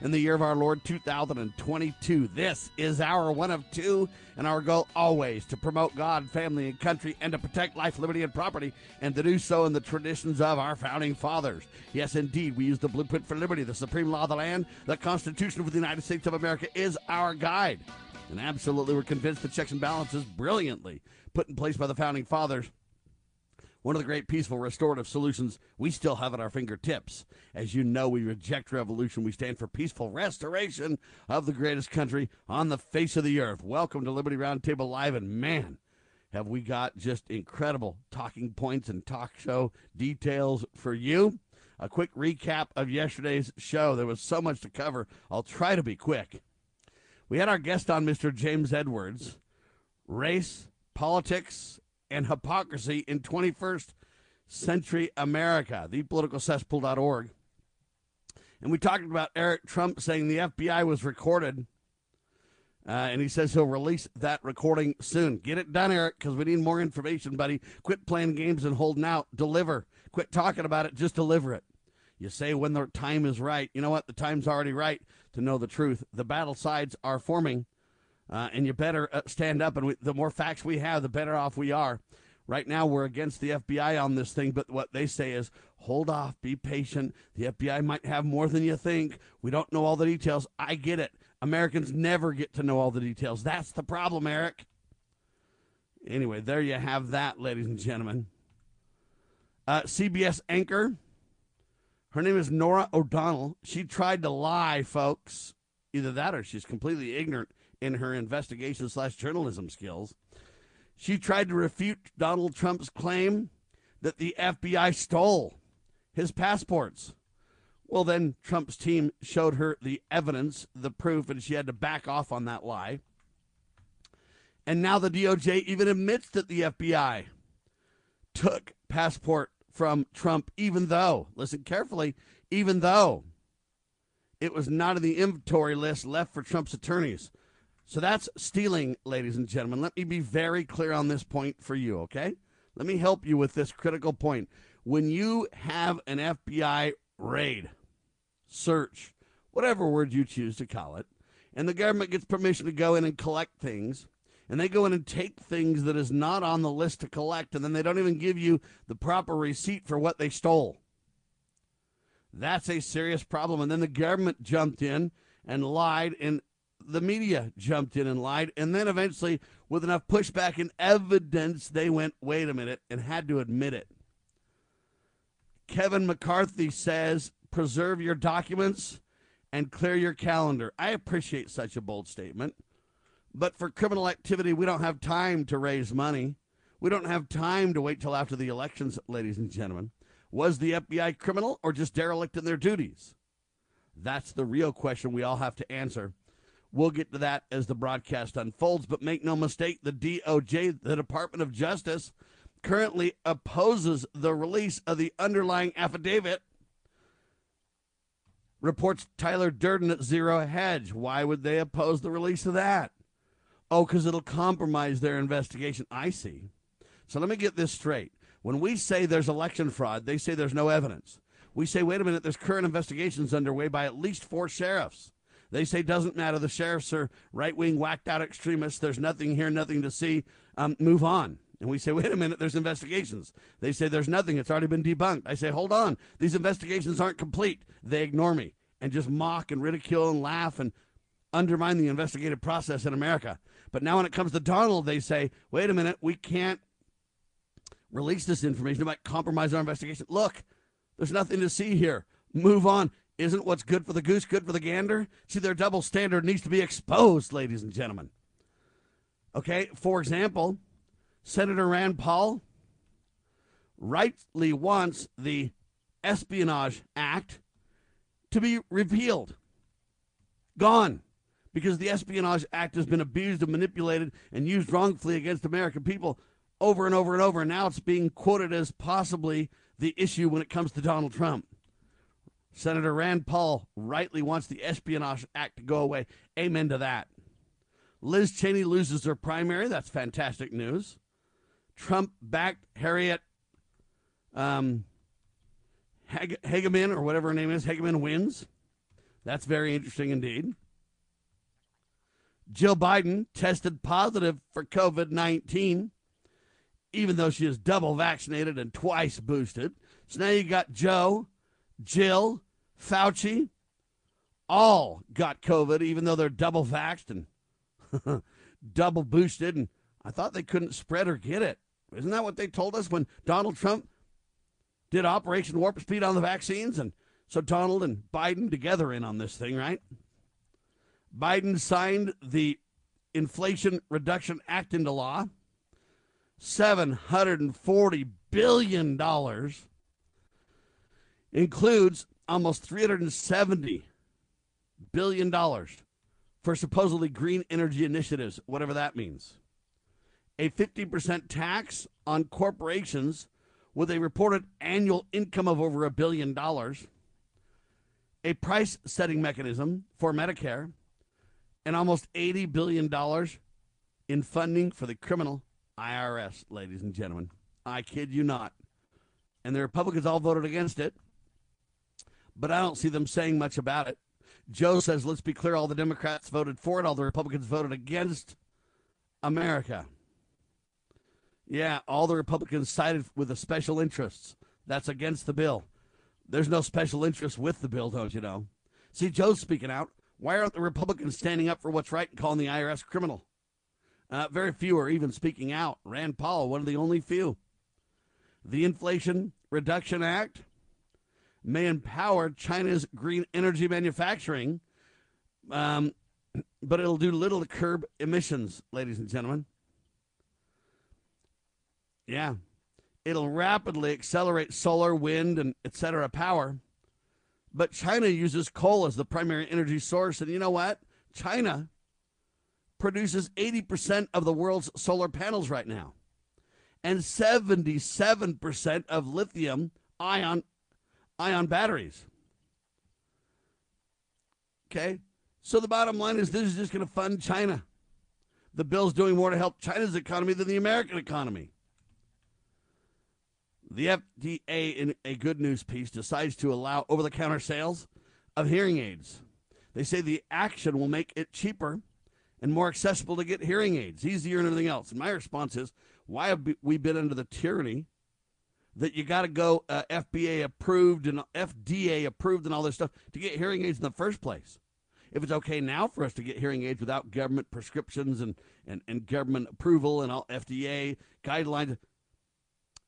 in the year of our Lord 2022. This is our one of two, and our goal always to promote God, family, and country, and to protect life, liberty, and property, and to do so in the traditions of our founding fathers. Yes, indeed, we use the blueprint for liberty, the supreme law of the land, the Constitution of the United States of America is our guide. And absolutely, we're convinced the checks and balances brilliantly put in place by the founding fathers one of the great peaceful restorative solutions we still have at our fingertips. As you know, we reject revolution. We stand for peaceful restoration of the greatest country on the face of the earth. Welcome to Liberty Roundtable Live, and man, have we got just incredible talking points and talk show details for you. A quick recap of yesterday's show. There was so much to cover. I'll try to be quick. We had our guest on, Mr. James Edwards. Race, politics, and hypocrisy in 21st century America, thepoliticalcesspool.org. And we talked about Eric Trump saying the FBI was recorded. Uh, and he says he'll release that recording soon. Get it done, Eric, because we need more information, buddy. Quit playing games and holding out. Deliver. Quit talking about it. Just deliver it. You say when the time is right. You know what? The time's already right to know the truth. The battle sides are forming. Uh, and you better uh, stand up. And we, the more facts we have, the better off we are. Right now, we're against the FBI on this thing, but what they say is hold off, be patient. The FBI might have more than you think. We don't know all the details. I get it. Americans never get to know all the details. That's the problem, Eric. Anyway, there you have that, ladies and gentlemen. Uh, CBS anchor, her name is Norah O'Donnell. She tried to lie, folks. Either that or she's completely ignorant in her investigation slash journalism skills. She tried to refute Donald Trump's claim that the FBI stole his passports. Well, then Trump's team showed her the evidence, the proof, and she had to back off on that lie. And now the DOJ even admits that the FBI took passport from Trump, even though, listen carefully, even though it was not in the inventory list left for Trump's attorneys. So that's stealing, ladies and gentlemen. Let me be very clear on this point for you, okay? Let me help you with this critical point. When you have an FBI raid, search, whatever word you choose to call it, and the government gets permission to go in and collect things, and they go in and take things that is not on the list to collect, and then they don't even give you the proper receipt for what they stole. That's a serious problem. And then the government jumped in and lied and the media jumped in and lied. And then eventually, with enough pushback and evidence, they went, wait a minute, and had to admit it. Kevin McCarthy says, preserve your documents and clear your calendar. I appreciate such a bold statement. But for criminal activity, we don't have time to raise money. We don't have time to wait till after the elections, ladies and gentlemen. Was the FBI criminal or just derelict in their duties? That's the real question we all have to answer. We'll get to that as the broadcast unfolds, but make no mistake, the DOJ, the Department of Justice, currently opposes the release of the underlying affidavit. Reports Tyler Durden at Zero Hedge. Why would they oppose the release of that? Oh, because it'll compromise their investigation. I see. So let me get this straight. When we say there's election fraud, they say there's no evidence. We say, wait a minute, there's current investigations underway by at least four sheriffs. They say doesn't matter. The sheriffs are right wing, whacked out extremists. There's nothing here, nothing to see. Um, move on. And we say, wait a minute, there's investigations. They say there's nothing. It's already been debunked. I say, hold on. These investigations aren't complete. They ignore me and just mock and ridicule and laugh and undermine the investigative process in America. But now when it comes to Donald, they say, wait a minute, we can't release this information. It might compromise our investigation. Look, there's nothing to see here. Move on. Isn't what's good for the goose good for the gander? See, their double standard needs to be exposed, ladies and gentlemen. Okay, for example, Senator Rand Paul rightly wants the Espionage Act to be repealed, gone, because the Espionage Act has been abused and manipulated and used wrongfully against American people over and over and over. And now it's being quoted as possibly the issue when it comes to Donald Trump. Senator Rand Paul rightly wants the Espionage Act to go away. Amen to that. Liz Cheney loses her primary. That's fantastic news. Trump backed Harriet um, Hageman, or whatever her name is, Hageman wins. That's very interesting indeed. Jill Biden tested positive for COVID 19, even though she is double vaccinated and twice boosted. So now you got Joe, Jill, Fauci, all got COVID, even though they're double vaxxed and double boosted. And I thought they couldn't spread or get it. Isn't that what they told us when Donald Trump did Operation Warp Speed on the vaccines? And so Donald and Biden together in on this thing, right? Biden signed the Inflation Reduction Act into law. $740 billion includes almost $370 billion for supposedly green energy initiatives, whatever that means. A 50% tax on corporations with a reported annual income of over a billion dollars, a price setting mechanism for Medicare, and almost $80 billion in funding for the criminal IRS, ladies and gentlemen. I kid you not. And the Republicans all voted against it, but I don't see them saying much about it. Joe says, let's be clear, all the Democrats voted for it, all the Republicans voted against America. Yeah, all the Republicans sided with the special interests. That's against the bill. There's no special interest with the bill, don't you know? See, Joe's speaking out. Why aren't the Republicans standing up for what's right and calling the IRS criminal? Uh, very few are even speaking out. Rand Paul, one of the only few. The Inflation Reduction Act may empower China's green energy manufacturing, um, but it'll do little to curb emissions, ladies and gentlemen. Yeah. It'll rapidly accelerate solar, wind, and etc. power but China uses coal as the primary energy source. And you know what? China produces 80% of the world's solar panels right now and 77% of lithium ion ion batteries. Okay? So the bottom line is this is just going to fund China. The bill's doing more to help China's economy than the American economy. The FDA, in a good news piece, decides to allow over the counter sales of hearing aids. They say the action will make it cheaper and more accessible to get hearing aids, easier and everything else. And my response is, why have we been under the tyranny that you got to go uh, FBA approved and FDA approved and all this stuff to get hearing aids in the first place? If it's okay now for us to get hearing aids without government prescriptions and, and, and government approval and all FDA guidelines,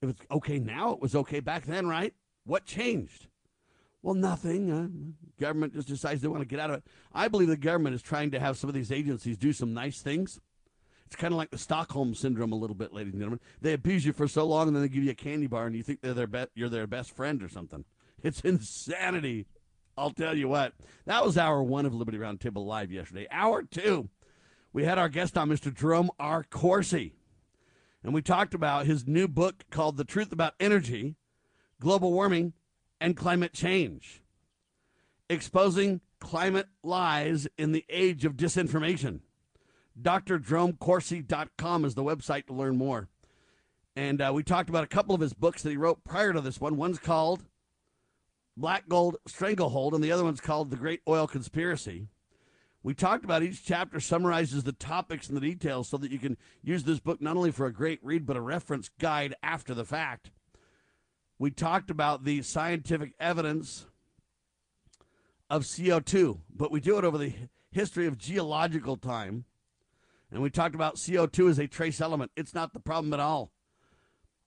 if it's okay now, it was okay back then, right? What changed? Well, nothing. Uh, government just decides they want to get out of it. I believe the government is trying to have some of these agencies do some nice things. It's kind of like the Stockholm syndrome a little bit, ladies and gentlemen. They abuse you for so long, and then they give you a candy bar, and you think they're their be- you're their best friend or something. It's insanity. I'll tell you what. That was hour one of Liberty Roundtable Live yesterday. Hour two, we had our guest on, Mr. Jerome R. Corsi and we talked about his new book called The Truth About Energy, Global Warming, and Climate Change, exposing climate lies in the age of disinformation. DrJeromeCorsi.com is the website to learn more. And uh, we talked about a couple of his books that he wrote prior to this one. One's called Black Gold Stranglehold, and the other one's called The Great Oil Conspiracy. We talked about each chapter summarizes the topics and the details so that you can use this book not only for a great read, but a reference guide after the fact. We talked about the scientific evidence of CO2, but we do it over the history of geological time. And we talked about CO2 as a trace element. It's not the problem at all.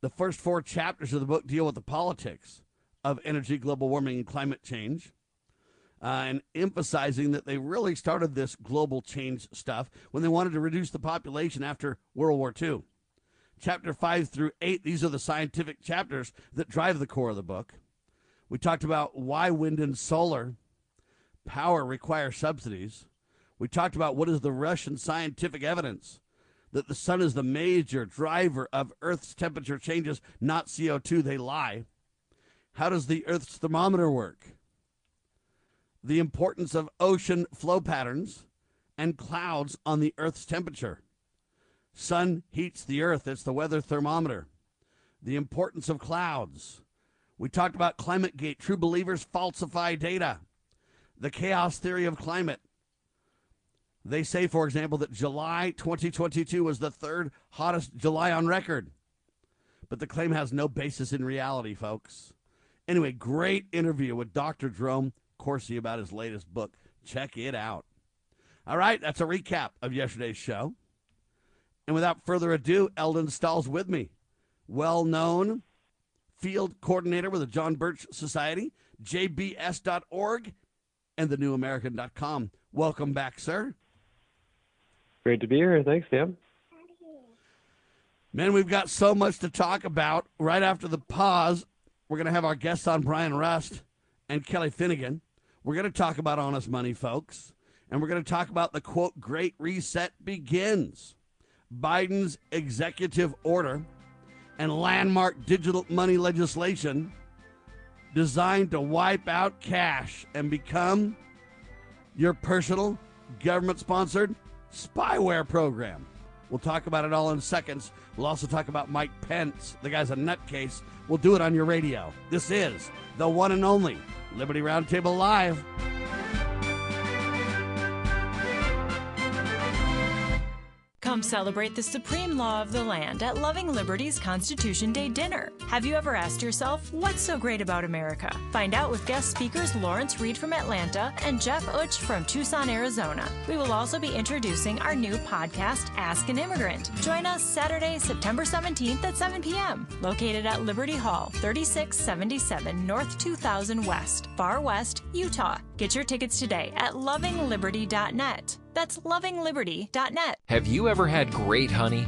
The first four chapters of the book deal with the politics of energy, global warming, and climate change uh, and emphasizing that they really started this global change stuff when they wanted to reduce the population after World War II. Chapter 5 through 8, these are the scientific chapters that drive the core of the book. We talked about why wind and solar power require subsidies. We talked about what is the Russian scientific evidence that the sun is the major driver of Earth's temperature changes, not CO2. They lie. How does the Earth's thermometer work? The importance of ocean flow patterns and clouds on the Earth's temperature. Sun heats the Earth, it's the weather thermometer. The importance of clouds. We talked about climate gate. True believers falsify data. The chaos theory of climate. They say, for example, that July 2022 was the third hottest July on record. But the claim has no basis in reality, folks. Anyway, great interview with Dr. Jerome Corsi about his latest book. Check it out. All right, that's a recap of yesterday's show. And without further ado, Eldon Stahl's with me. Well known field coordinator with the John Birch Society, jbs.org, and thenewamerican.com. Welcome back, sir. Great to be here. Thanks, Sam. Man, we've got so much to talk about. Right after the pause, we're going to have our guests on Brian Rust and Kelly Finnegan. We're going to talk about honest money, folks. And we're going to talk about the quote, Great Reset begins. Biden's executive order and landmark digital money legislation designed to wipe out cash and become your personal government sponsored spyware program. We'll talk about it all in seconds. We'll also talk about Mike Pence. The guy's a nutcase. We'll do it on your radio. This is the one and only Liberty Roundtable Live. Come celebrate the supreme law of the land at Loving Liberty's Constitution Day dinner. Have you ever asked yourself, what's so great about America? Find out with guest speakers Lawrence Reed from Atlanta and Jeff Uch from Tucson, Arizona. We will also be introducing our new podcast, Ask an Immigrant. Join us Saturday, September 17th at 7 p.m., located at Liberty Hall, 3677 North 2000 West, Farr West, Utah. Get your tickets today at lovingliberty.net. That's lovingliberty.net. Have you ever had great honey?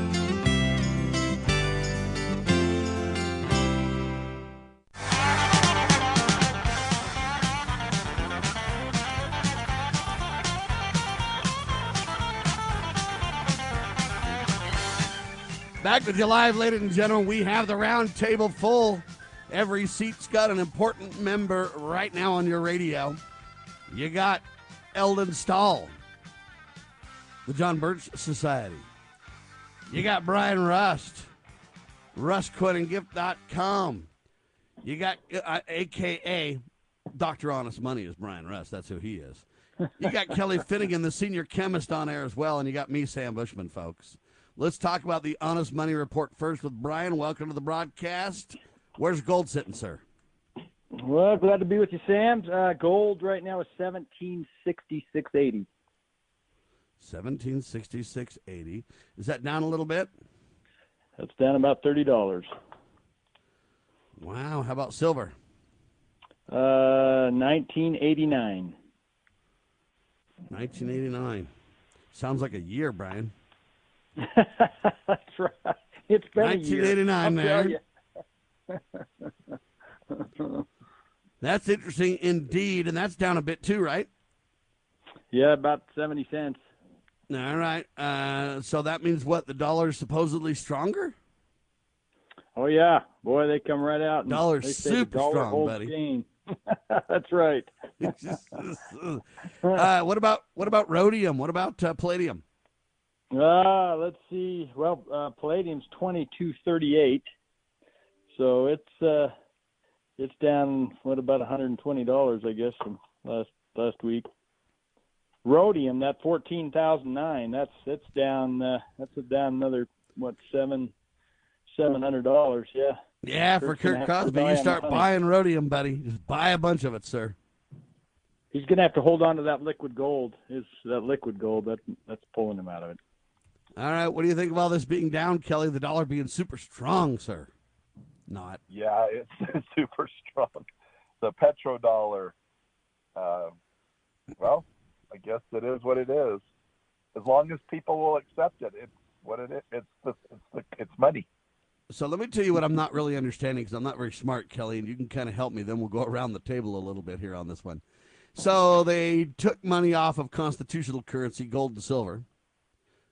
Back with you live, ladies and gentlemen. We have the round table full. Every seat's got an important member right now on your radio. You got Eldon Stahl, the John Birch Society. You got Brian Rust, rustquittinggift.com. You got uh, AKA Dr. Honest Money is Brian Rust. That's who he is. You got Kelly Finnegan, the senior chemist on air as well, and you got me, Sam Bushman, folks. Let's talk about the Honest Money Report first with Brian. Welcome to the broadcast. Where's gold sitting, sir? Well, glad to be with you, Sam. Uh, gold right now is seventeen sixty six eighty. Seventeen sixty six eighty. Is that down a little bit? That's down about thirty dollars. Wow. How about silver? Uh, nineteen eighty nine. Nineteen eighty nine. Sounds like a year, Brian. That's right. It's been 1989 I'll there. That's interesting indeed, and that's down a bit too, right? Yeah, about seventy cents. All right. Uh, so that means what? The dollar is supposedly stronger. Oh yeah, boy, they come right out. And Dollar's they super the dollar strong, buddy. That's right. uh, what about what about rhodium? What about uh, palladium? Uh, let's see. Well, uh, palladium's twenty two thirty eight, so it's uh, it's down what about one hundred and twenty dollars, I guess, from last last week. Rhodium, that fourteen thousand nine, that's that's down. Uh, that's down another what seven seven hundred dollars. Yeah. Yeah, for Kurt Cosby, you start buying rhodium, buddy. Just buy a bunch of it, sir. He's gonna have to hold on to that liquid gold. Is that liquid gold that that's pulling him out of it? All right, what do you think of all this being down, Kelly? The dollar being super strong, sir. Not. Yeah, it's, super strong. The petrodollar, uh, well, I guess it is what it is. As long as people will accept it, it's what it is. It's the, it's the, it's money. So let me tell you what I'm not really understanding because I'm not very smart, Kelly, and you can kind of help me. Then we'll go around the table a little bit here on this one. So they took money off of constitutional currency, gold and silver.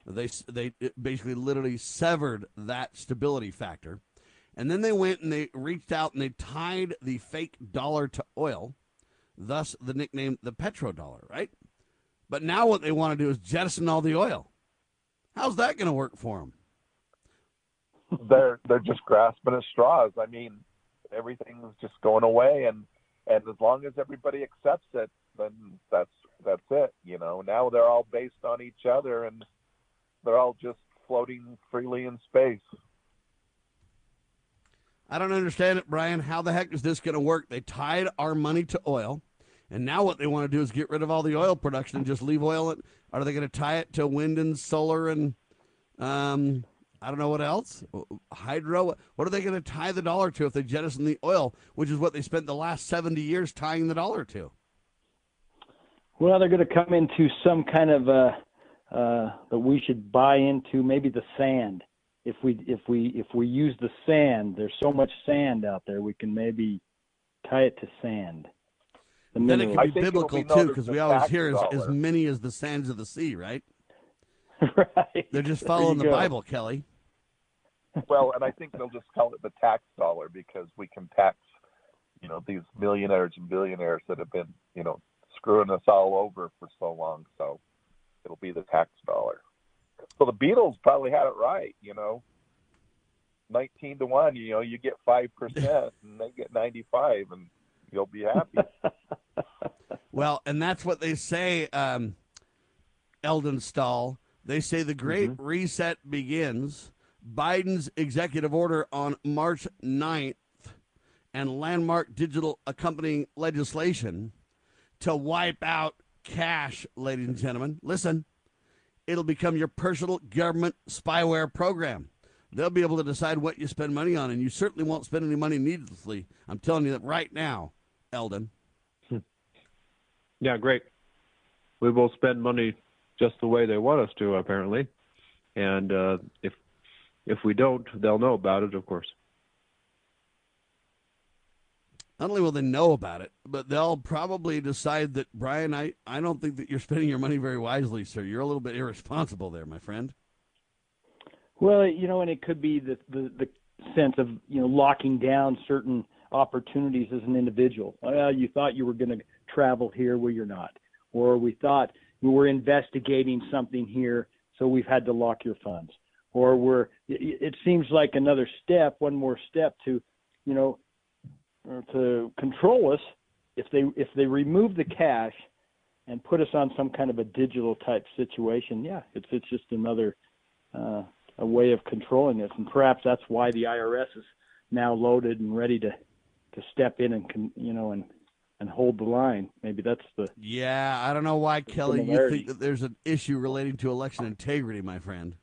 They they uh, basically literally severed that stability factor, and then they went and they reached out and they tied the fake dollar to oil, thus the nickname the petrodollar, right? But now what they want to do is jettison all the oil. How's that going to work for them? They're they're just grasping at straws. I mean, everything's just going away, and and as long as everybody accepts it, then that's that's it. You know, now they're all based on each other, and they're all just floating freely in space. I don't understand it, Brian. How the heck is this going to work? They tied our money to oil, and now what they want to do is get rid of all the oil production and just leave oil. In. Are they going to tie it to wind and solar and um, I don't know what else? Hydro. What are they going to tie the dollar to if they jettison the oil, which is what they spent the last seventy years tying the dollar to? Well, they're going to come into some kind of uh, uh, that we should buy into. Maybe the sand. If we if we if we use the sand, there's so much sand out there. We can maybe tie it to sand. The Then it mineral. can be think biblical be too, because we always hear as, as many as the sands of the sea, right? right. They're just following the go. Bible, Kelly. Well, and I think they'll just call it the tax dollar because we can tax, you know, these millionaires and billionaires that have been, you know, screwing us all over for so long. So it'll be the tax dollar. So the Beatles probably had it right, you know. 19 to 1, you know, you get 5% and they get 95 and you'll be happy. Well, and that's what they say, um, Eldon Stahl. They say the Great Reset begins. Biden's executive order on March 9th and landmark digital accompanying legislation to wipe out cash, ladies and gentlemen. Listen, it'll become your personal government spyware program. They'll be able to decide what you spend money on, and you certainly won't spend any money needlessly. I'm telling you that right now, Eldon. Yeah, great. We will spend money just the way they want us to, apparently. And uh, if if we don't, they'll know about it, of course. Not only will they know about it, but they'll probably decide that Brian, I, I don't think that you're spending your money very wisely, sir. You're a little bit irresponsible there, my friend. Well, you know, and it could be the, the the sense of you know locking down certain opportunities as an individual. Well, you thought you were going to travel here, well, you're not, or we thought we were investigating something here, so we've had to lock your funds, or we're. It, it seems like another step, one more step to, you know, to control us. If they if they remove the cash and put us on some kind of a digital type situation, yeah, it's it's just another. Uh, a way of controlling this, and perhaps that's why the IRS is now loaded and ready to to step in and con, you know and and hold the line. Maybe that's the Yeah, I don't know why, Kelly, you think that there's an issue relating to election integrity, my friend.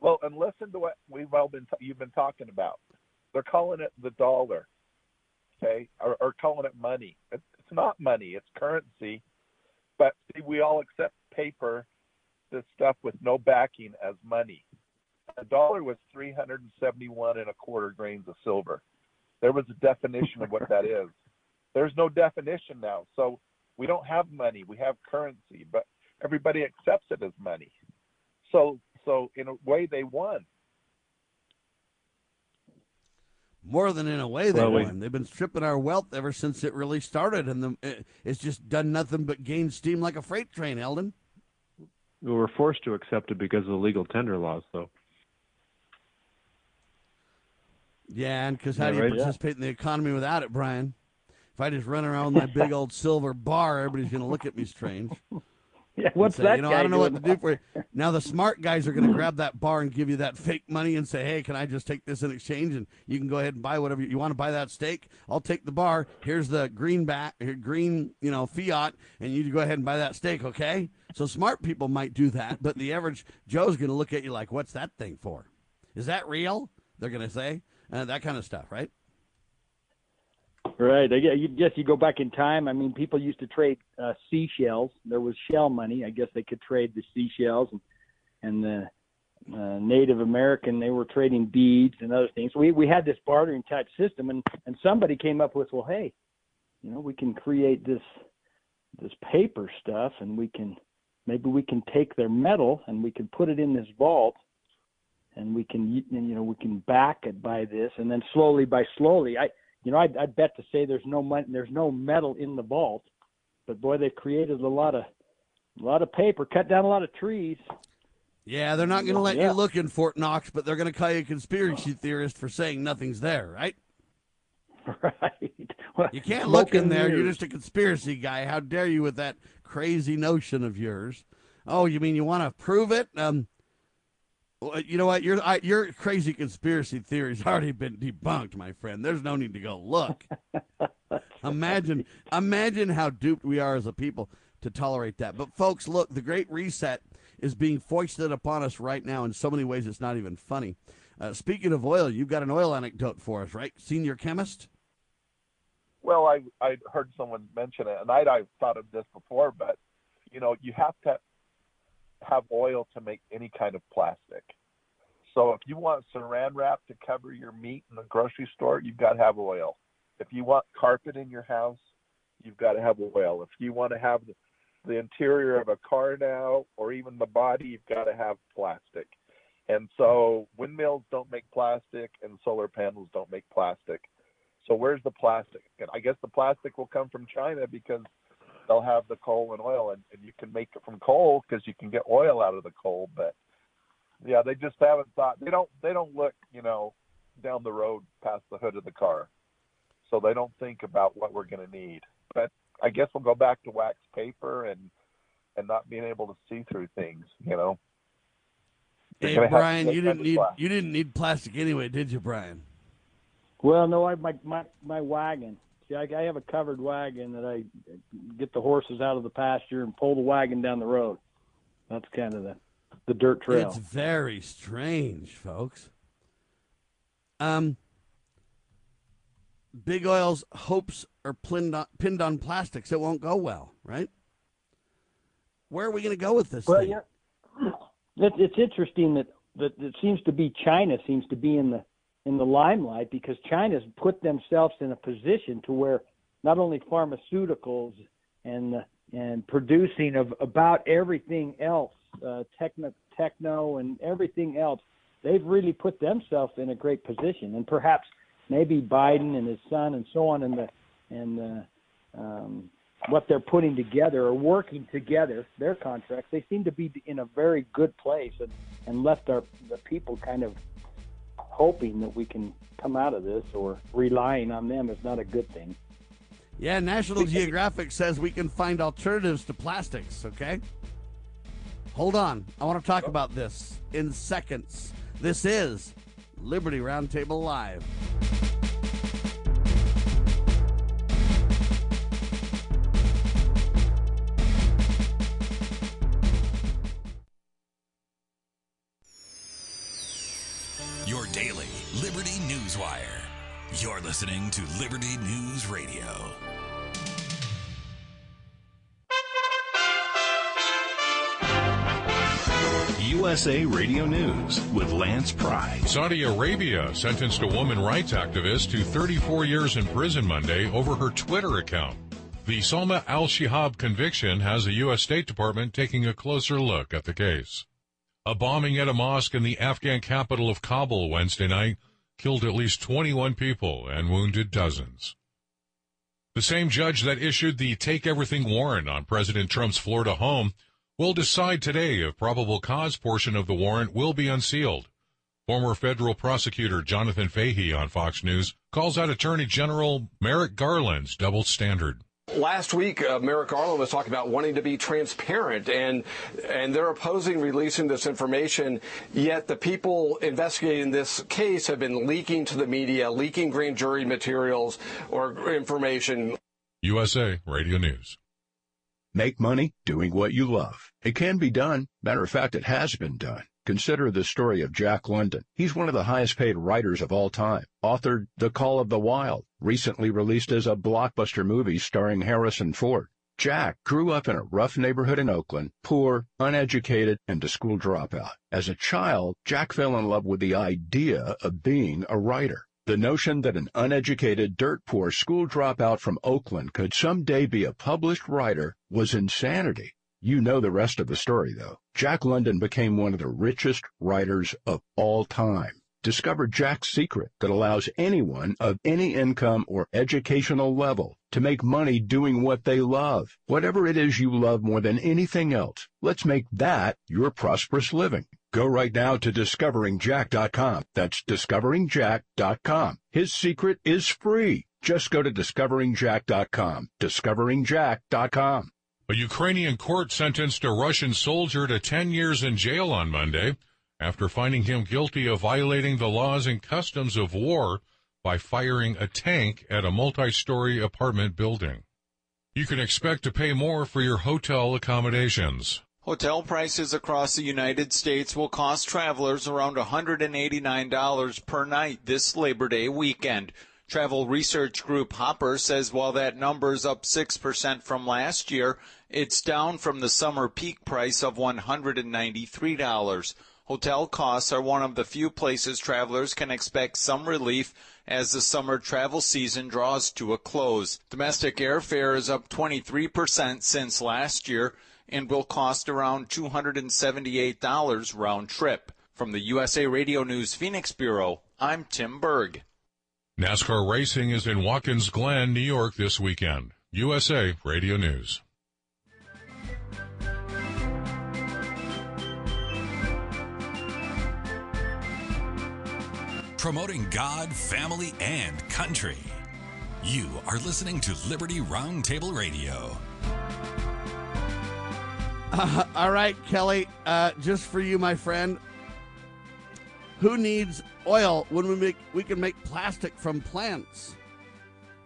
Well, and listen to what we've all been you've been talking about. They're calling it the dollar, okay, or, or calling it money. It's, it's not money; it's currency. But see, we all accept paper, this stuff with no backing as money. A dollar was 371 and a quarter grains of silver. there was a definition of what that is. There's no definition now. So we don't have money. We have currency, but everybody accepts it as money. So so in a way they won. More than in a way they Well. They've been stripping our wealth ever since it really started, and the, it's just done nothing but gain steam like a freight train, Eldon. We were forced to accept it because of the legal tender laws, though. Yeah, and because how Yeah, do you right. participate in the economy without it, Brian? If I just run around with my big old silver bar, everybody's going to look at me strange. Yeah, what's say, that You know, I don't know what to do for you. Now the smart guys are going to grab that bar and give you that fake money and say, "Hey, can I just take this in exchange and you can go ahead and buy whatever you, you want to buy that steak? I'll take the bar. Here's the green back, green, you know, fiat, and you go ahead and buy that steak, okay?" So smart people might do that, but the average Joe's going to look at you like, "What's that thing for? Is that real?" They're going to say uh, that kind of stuff, right? Right. I guess you, go back in time. I mean, people used to trade uh, seashells. There was shell money. I guess they could trade the seashells, and and the uh, Native American they were trading beads and other things. We we had this bartering type system, and and somebody came up with, well, hey, you know, we can create this this paper stuff, and we can maybe we can take their metal and we can put it in this vault and we can you know we can back it by this and then slowly by slowly i you know i'd, I'd bet to say there's no money there's no metal in the vault but boy they've created a lot of a lot of paper cut down a lot of trees Yeah, they're not going to let Yeah. you look in Fort Knox, but they're going to call you a conspiracy theorist for saying nothing's there, right? right Well, You can't look in there. You're just a conspiracy guy. How dare you with that crazy notion of yours? Oh, you mean you want to prove it? Um, well, you know what? Your I, your crazy conspiracy theory's already been debunked, my friend. There's no need to go look. imagine, imagine how duped we are as a people to tolerate that. But folks, look, the Great Reset is being foisted upon us right now in so many ways it's not even funny. Uh, speaking of oil, you've got an oil anecdote for us, right, senior chemist? Well, I I heard someone mention it, and I'd I've thought of this before, but you know, you have to have oil to make any kind of plastic. So if you want saran wrap to cover your meat in the grocery store, you've got to have oil. If you want carpet in your house, you've got to have oil. If you want to have the, the interior of a car now, or even the body, you've got to have plastic. And so windmills don't make plastic, and solar panels don't make plastic. So where's the plastic? And I guess the plastic will come from China because they'll have the coal and oil, and, and you can make it from coal because you can get oil out of the coal. But yeah, they just haven't thought. They don't. They don't look, you know, down the road past the hood of the car, so they don't think about what we're going to need. But I guess we'll go back to wax paper and and not being able to see through things. You know. Hey gonna have to Brian, you didn't need plastic. you didn't need plastic anyway, did you, Brian? Well, no, I my my my wagon. See, I, I have a covered wagon that I get the horses out of the pasture and pull the wagon down the road. That's kind of the the dirt trail. It's very strange, folks. Um, Big Oil's hopes are pinned on, pinned on plastics. It won't go well, right? Where are we going to go with this Well, thing? yeah, it, it's interesting that that it seems to be China seems to be in the in the limelight because China's put themselves in a position to where not only pharmaceuticals and and producing of about everything else, uh, techno techno and everything else, they've really put themselves in a great position. And perhaps maybe Biden and his son and so on and the and the um, what they're putting together or working together, their contracts, they seem to be in a very good place and, and left our the people kind of hoping that we can come out of this or relying on them is not a good thing. Yeah, National Geographic says we can find alternatives to plastics, okay? Hold on. I want to talk about this in seconds. This is Liberty Roundtable Live. You're listening to Liberty News Radio. USA Radio News with Lance Pry. Saudi Arabia sentenced a woman rights activist to 34 years in prison Monday over her Twitter account. The Salma al Shihab conviction has the U.S. State Department taking a closer look at the case. A bombing at a mosque in the Afghan capital of Kabul Wednesday night killed at least 21 people and wounded dozens. The same judge that issued the Take Everything warrant on President Trump's Florida home will decide today if probable cause portion of the warrant will be unsealed. Former federal prosecutor Jonathan Fahey on Fox News calls out Attorney General Merrick Garland's double standard. Last week, uh, Merrick Garland was talking about wanting to be transparent, and and they're opposing releasing this information. Yet the people investigating this case have been leaking to the media, leaking grand jury materials or information. USA Radio News. Make money doing what you love. It can be done. Matter of fact, it has been done. Consider the story of Jack London. He's one of the highest paid writers of all time. Authored The Call of the Wild, recently released as a blockbuster movie starring Harrison Ford. Jack grew up in a rough neighborhood in Oakland, poor, uneducated, and a school dropout. As a child, Jack fell in love with the idea of being a writer. The notion that an uneducated, dirt poor school dropout from Oakland could someday be a published writer was insanity. You know the rest of the story, though. Jack London became one of the richest writers of all time. Discover Jack's secret that allows anyone of any income or educational level to make money doing what they love. Whatever it is you love more than anything else, let's make that your prosperous living. Go right now to discoveringjack.com. That's discoveringjack.com. His secret is free. Just go to discoveringjack.com. Discoveringjack.com. A Ukrainian court sentenced a Russian soldier to 10 years in jail on Monday after finding him guilty of violating the laws and customs of war by firing a tank at a multi-story apartment building. You can expect to pay more for your hotel accommodations. Hotel prices across the United States will cost travelers around $189 per night this Labor Day weekend. Travel research group Hopper says while that number is up 6% from last year, it's down from the summer peak price of $193. Hotel costs are one of the few places travelers can expect some relief as the summer travel season draws to a close. Domestic airfare is up 23% since last year and will cost around $278 round trip. From the USA Radio News Phoenix Bureau, I'm Tim Berg. NASCAR racing is in Watkins Glen, New York this weekend. USA Radio News. Promoting God, family, and country. You are listening to Liberty Roundtable Radio. Uh, all right, Kelly, uh, just for you, my friend. Who needs oil when we make we can make plastic from plants?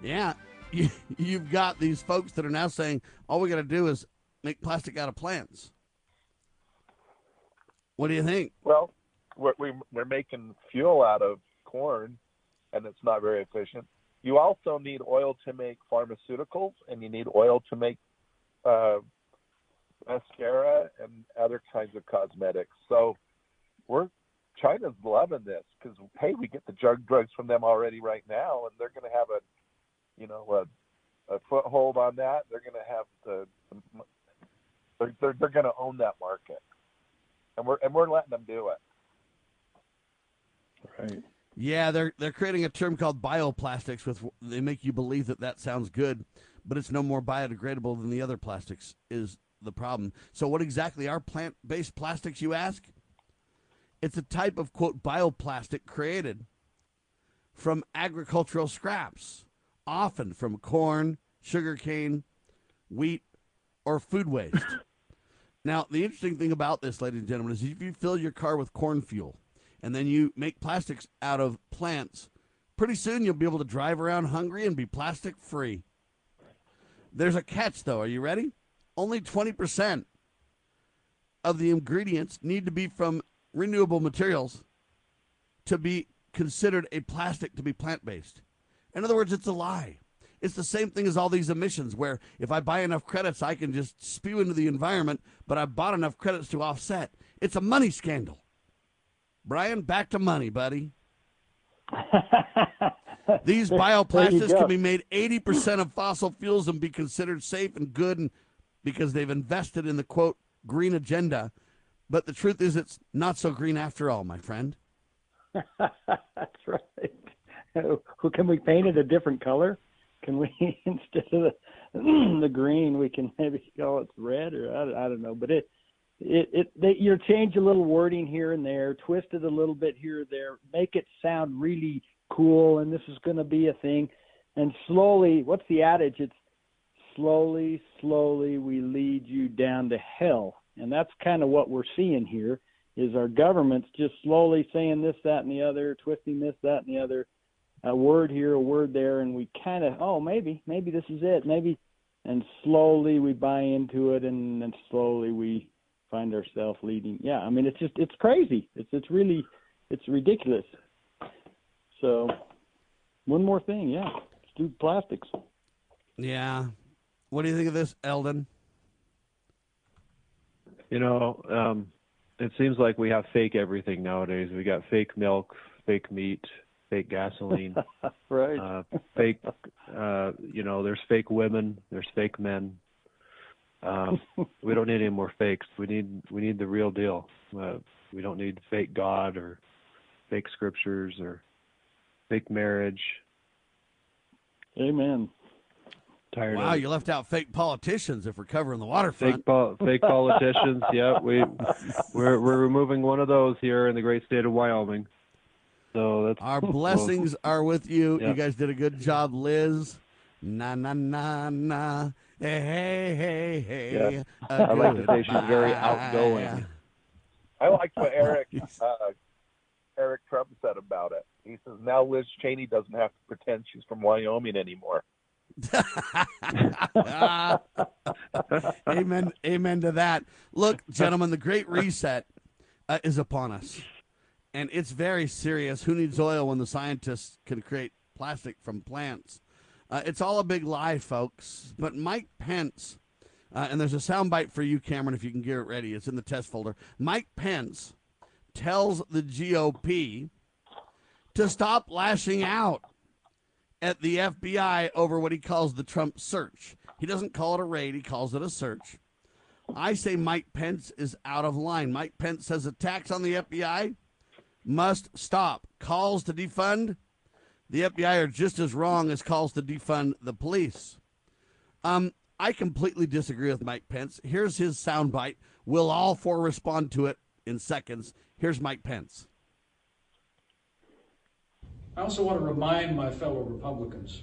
Yeah, you, you've got these folks that are now saying all we got to do is make plastic out of plants. What do you think? Well, we're, we, we're making fuel out of corn, and it's not very efficient. You also need oil to make pharmaceuticals, and you need oil to make uh, mascara and other kinds of cosmetics. So we're China's loving this because hey, we get the drug drugs from them already right now, and they're going to have a, you know, a, a foothold on that. They're going to have the, they're they're, they're going to own that market, and we're and we're letting them do it. Right. Yeah, they're they're creating a term called bioplastics. With they make you believe that that sounds good, but it's no more biodegradable than the other plastics. Is the problem? So, what exactly are plant-based plastics? You ask. It's a type of, quote, bioplastic created from agricultural scraps, often from corn, sugarcane, wheat, or food waste. now, the interesting thing about this, ladies and gentlemen, is if you fill your car with corn fuel and then you make plastics out of plants, pretty soon you'll be able to drive around hungry and be plastic free. There's a catch, though. Are you ready? Only 20% of the ingredients need to be from renewable materials to be considered a plastic to be plant based. In other words, it's a lie. It's the same thing as all these emissions, where if I buy enough credits, I can just spew into the environment, but I bought enough credits to offset. It's a money scandal. Brian, back to money, buddy. These bioplastics can be made 80% of fossil fuels and be considered safe and good and because they've invested in the quote green agenda. But the truth is, it's not so green after all, my friend. That's right. Who can we paint it a different color? Can we instead of the, the green, we can maybe call it red or I, I don't know. But it it it they, you change a little wording here and there, twist it a little bit here or there, make it sound really cool, and this is going to be a thing. And slowly, what's the adage? It's slowly, slowly we lead you down to hell, and that's kind of what we're seeing here. Is our government's just slowly saying this, that, and the other, twisting this, that, and the other, a word here, a word there, and we kind of, oh, maybe, maybe this is it, maybe, and slowly we buy into it, and then slowly we find ourselves leading. Yeah, I mean, it's just, it's crazy. It's, it's really, it's ridiculous. So, one more thing, yeah, let's do plastics. Yeah. What do you think of this, Eldon? You know, um, it seems like we have fake everything nowadays. We got fake milk, fake meat, fake gasoline, right? uh, fake. Uh, you know, there's fake women, there's fake men. Um, we don't need any more fakes. We need we need the real deal. Uh, we don't need fake God or fake scriptures or fake marriage. Amen. Tired Wow, of you left out fake politicians if we're covering the waterfront. fake pol- fake politicians. yeah, we we're we're removing one of those here in the great state of Wyoming. So that's Our blessings are with you. Yeah. You guys did a good job, Liz. Na na na na. Hey hey hey hey. Yeah. A I like to say she's very outgoing. I liked what Eric uh, Eric Trump said about it. He says now Liz Cheney doesn't have to pretend she's from Wyoming anymore. amen. Amen to that. Look, gentlemen, the Great Reset uh, is upon us, and it's very serious. Who needs oil when the scientists can create plastic from plants? Uh, it's all a big lie, folks. But Mike Pence, uh, and there's a soundbite for you, Cameron, if you can get it ready. It's in the test folder. Mike Pence tells the GOP to stop lashing out at the FBI over what he calls the Trump search. He doesn't call it a raid, he calls it a search. I say Mike Pence is out of line. Mike Pence says attacks on the FBI must stop. Calls to defund the FBI are just as wrong as calls to defund the police. Um, I completely disagree with Mike Pence. Here's his soundbite. We'll all four respond to it in seconds. Here's Mike Pence. I also want to remind my fellow Republicans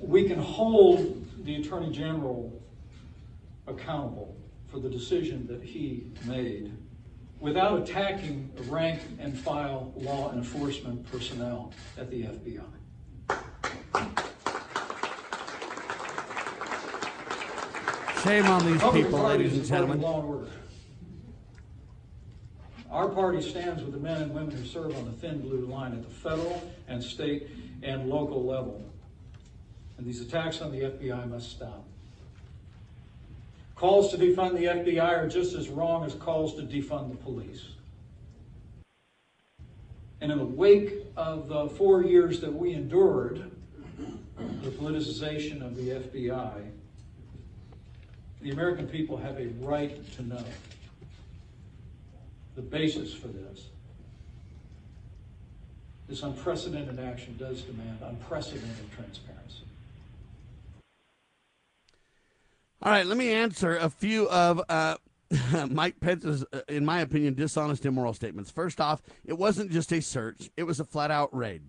we can hold the Attorney General accountable for the decision that he made without attacking the rank and file law enforcement personnel at the FBI. Shame on these Public people, ladies and gentlemen. Law and order. Our party stands with the men and women who serve on the thin blue line at the federal and state and local level. And these attacks on the FBI must stop. Calls to defund the FBI are just as wrong as calls to defund the police. And in the wake of the four years that we endured, the politicization of the FBI, the American people have a right to know the basis for this. This unprecedented action does demand unprecedented transparency. All right, let me answer a few of uh, Mike Pence's, uh, in my opinion, dishonest, immoral statements. First off, it wasn't just a search, it was a flat out raid.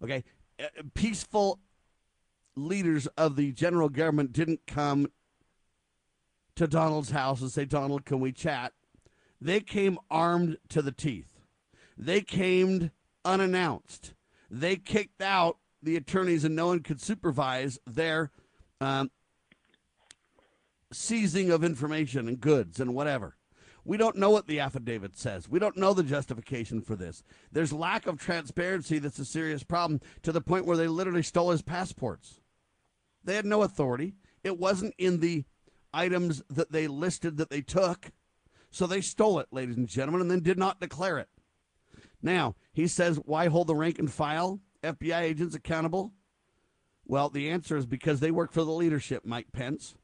Okay? Uh, peaceful leaders of the general government didn't come to Donald's house and say, Donald, can we chat? They came armed to the teeth. They came unannounced. They kicked out the attorneys, and no one could supervise their um, seizing of information and goods and whatever. We don't know what the affidavit says. We don't know the justification for this. There's lack of transparency that's a serious problem to the point where they literally stole his passports. They had no authority. It wasn't in the items that they listed that they took. So they stole it, ladies and gentlemen, and then did not declare it. Now, he says, why hold the rank and file FBI agents accountable? Well, the answer is because they work for the leadership, Mike Pence.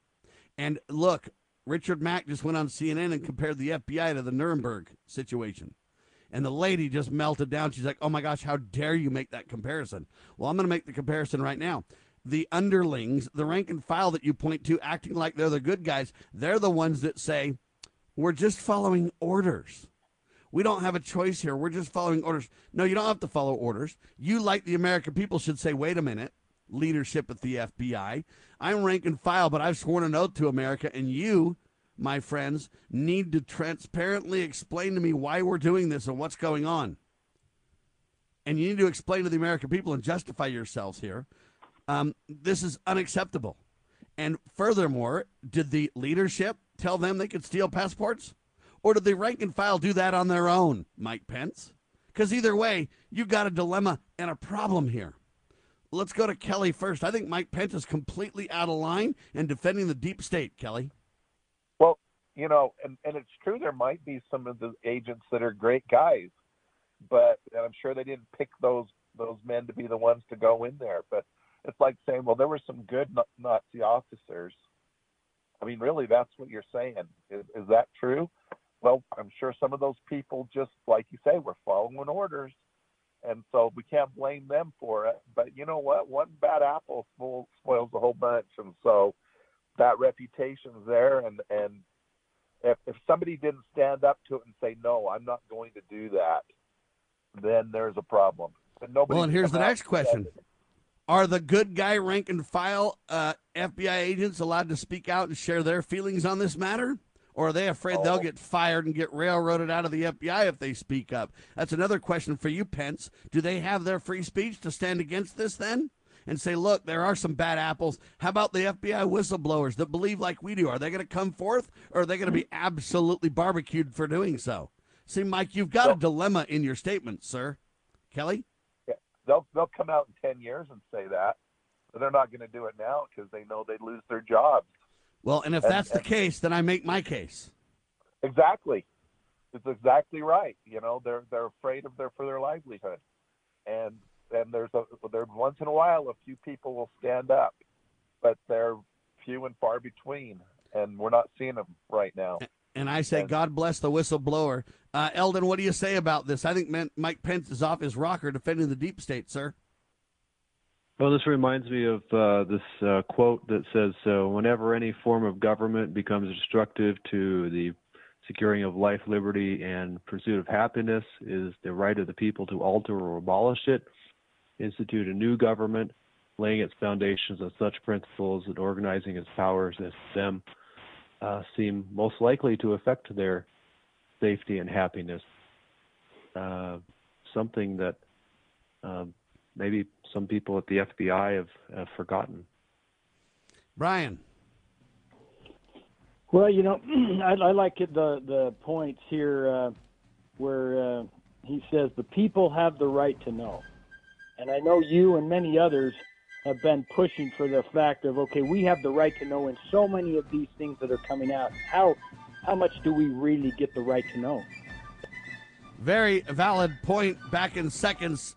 And look, Richard Mack just went on CNN and compared the FBI to the Nuremberg situation. And the lady just melted down. She's like, oh my gosh, how dare you make that comparison? Well, I'm going to make the comparison right now. The underlings, the rank and file that you point to, acting like they're the good guys, they're the ones that say, we're just following orders. We don't have a choice here. We're just following orders. No, you don't have to follow orders. You, like the American people, should say, wait a minute, leadership at the FBI. I'm rank and file, but I've sworn an oath to America, and you, my friends, need to transparently explain to me why we're doing this and what's going on. And you need to explain to the American people and justify yourselves here. Um, this is unacceptable. And furthermore, did the leadership tell them they could steal passports? Or did the rank and file do that on their own, Mike Pence? Because either way, you've got a dilemma and a problem here. Let's go to Kelly first. I think Mike Pence is completely out of line and defending the deep state, Kelly. Well, you know, and, and it's true there might be some of the agents that are great guys, but and I'm sure they didn't pick those those men to be the ones to go in there. But it's like saying, well, there were some good Nazi officers. I mean, really, that's what you're saying. Is, is that true? Well, I'm sure some of those people just, like you say, were following orders, and so we can't blame them for it. But you know what? One bad apple spoils the whole bunch, and so that reputation's there. And and if if somebody didn't stand up to it and say, no, I'm not going to do that, then there's a problem. But nobody. Well, and here's the next question. Are the good guy rank and file uh, FBI agents allowed to speak out and share their feelings on this matter? Or are they afraid oh. they'll get fired and get railroaded out of the FBI if they speak up? That's another question for you, Pence. Do they have their free speech to stand against this then? And say, look, there are some bad apples. How about the FBI whistleblowers that believe like we do? Are they going to come forth or are they going to be absolutely barbecued for doing so? See, Mike, you've got a dilemma in your statement, sir. Kelly? Yeah, they'll, they'll come out in 10 years and say that, but they're not going to do it now because they know they'd lose their jobs. Well, and if and, that's the case, then I make my case. Exactly. It's exactly right. You know, they're they're afraid of their for their livelihood, and and there's a there once in a while a few people will stand up, but they're few and far between, and we're not seeing them right now. And I say, and, God bless the whistleblower. Uh, Eldon, what do you say about this? I think Mike Pence is off his rocker defending the deep state, sir. Well, this reminds me of uh, this uh, quote that says, uh, "Whenever any form of government becomes destructive to the securing of life, liberty, and pursuit of happiness, is the right of the people to alter or abolish it, institute a new government, laying its foundations on such principles and organizing its powers as them uh, seem most likely to affect their safety and happiness." Uh, something that um, maybe some people at the FBI have, have forgotten. Brian. Well, you know, I, I like the the points here uh, where uh, he says the people have the right to know, and I know you and many others have been pushing for the fact of okay, we have the right to know in so many of these things that are coming out. How how much do we really get the right to know? Very valid point. Back in seconds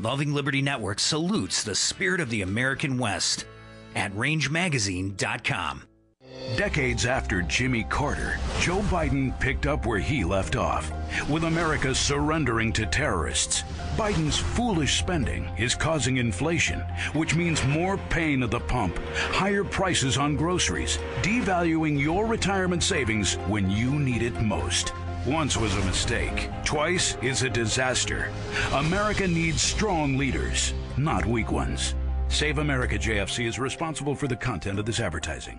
Loving Liberty Network salutes the spirit of the American West at rangemagazine.com. Decades after Jimmy Carter, Joe Biden picked up where he left off. With America surrendering to terrorists, Biden's foolish spending is causing inflation, which means more pain at the pump, higher prices on groceries, devaluing your retirement savings when you need it most. Once was a mistake, twice is a disaster. America needs strong leaders, not weak ones. Save America JFC is responsible for the content of this advertising.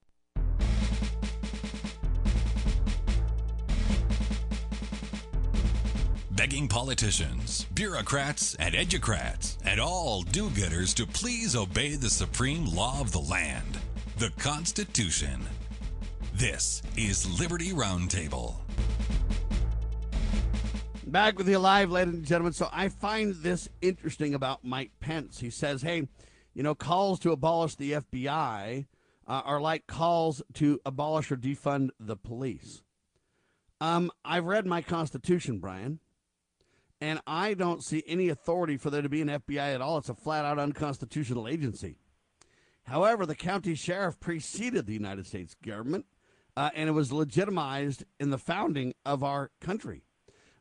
Begging politicians, bureaucrats, and educrats, and all do getters to please obey the supreme law of the land, the Constitution. This is Liberty Roundtable. Back with you live, ladies and gentlemen. So I find this interesting about Mike Pence. He says, hey, you know, calls to abolish the FBI uh, are like calls to abolish or defund the police. Um, I've read my Constitution, Brian, and I don't see any authority for there to be an FBI at all. It's a flat out unconstitutional agency. However, the county sheriff preceded the United States government, uh, and it was legitimized in the founding of our country.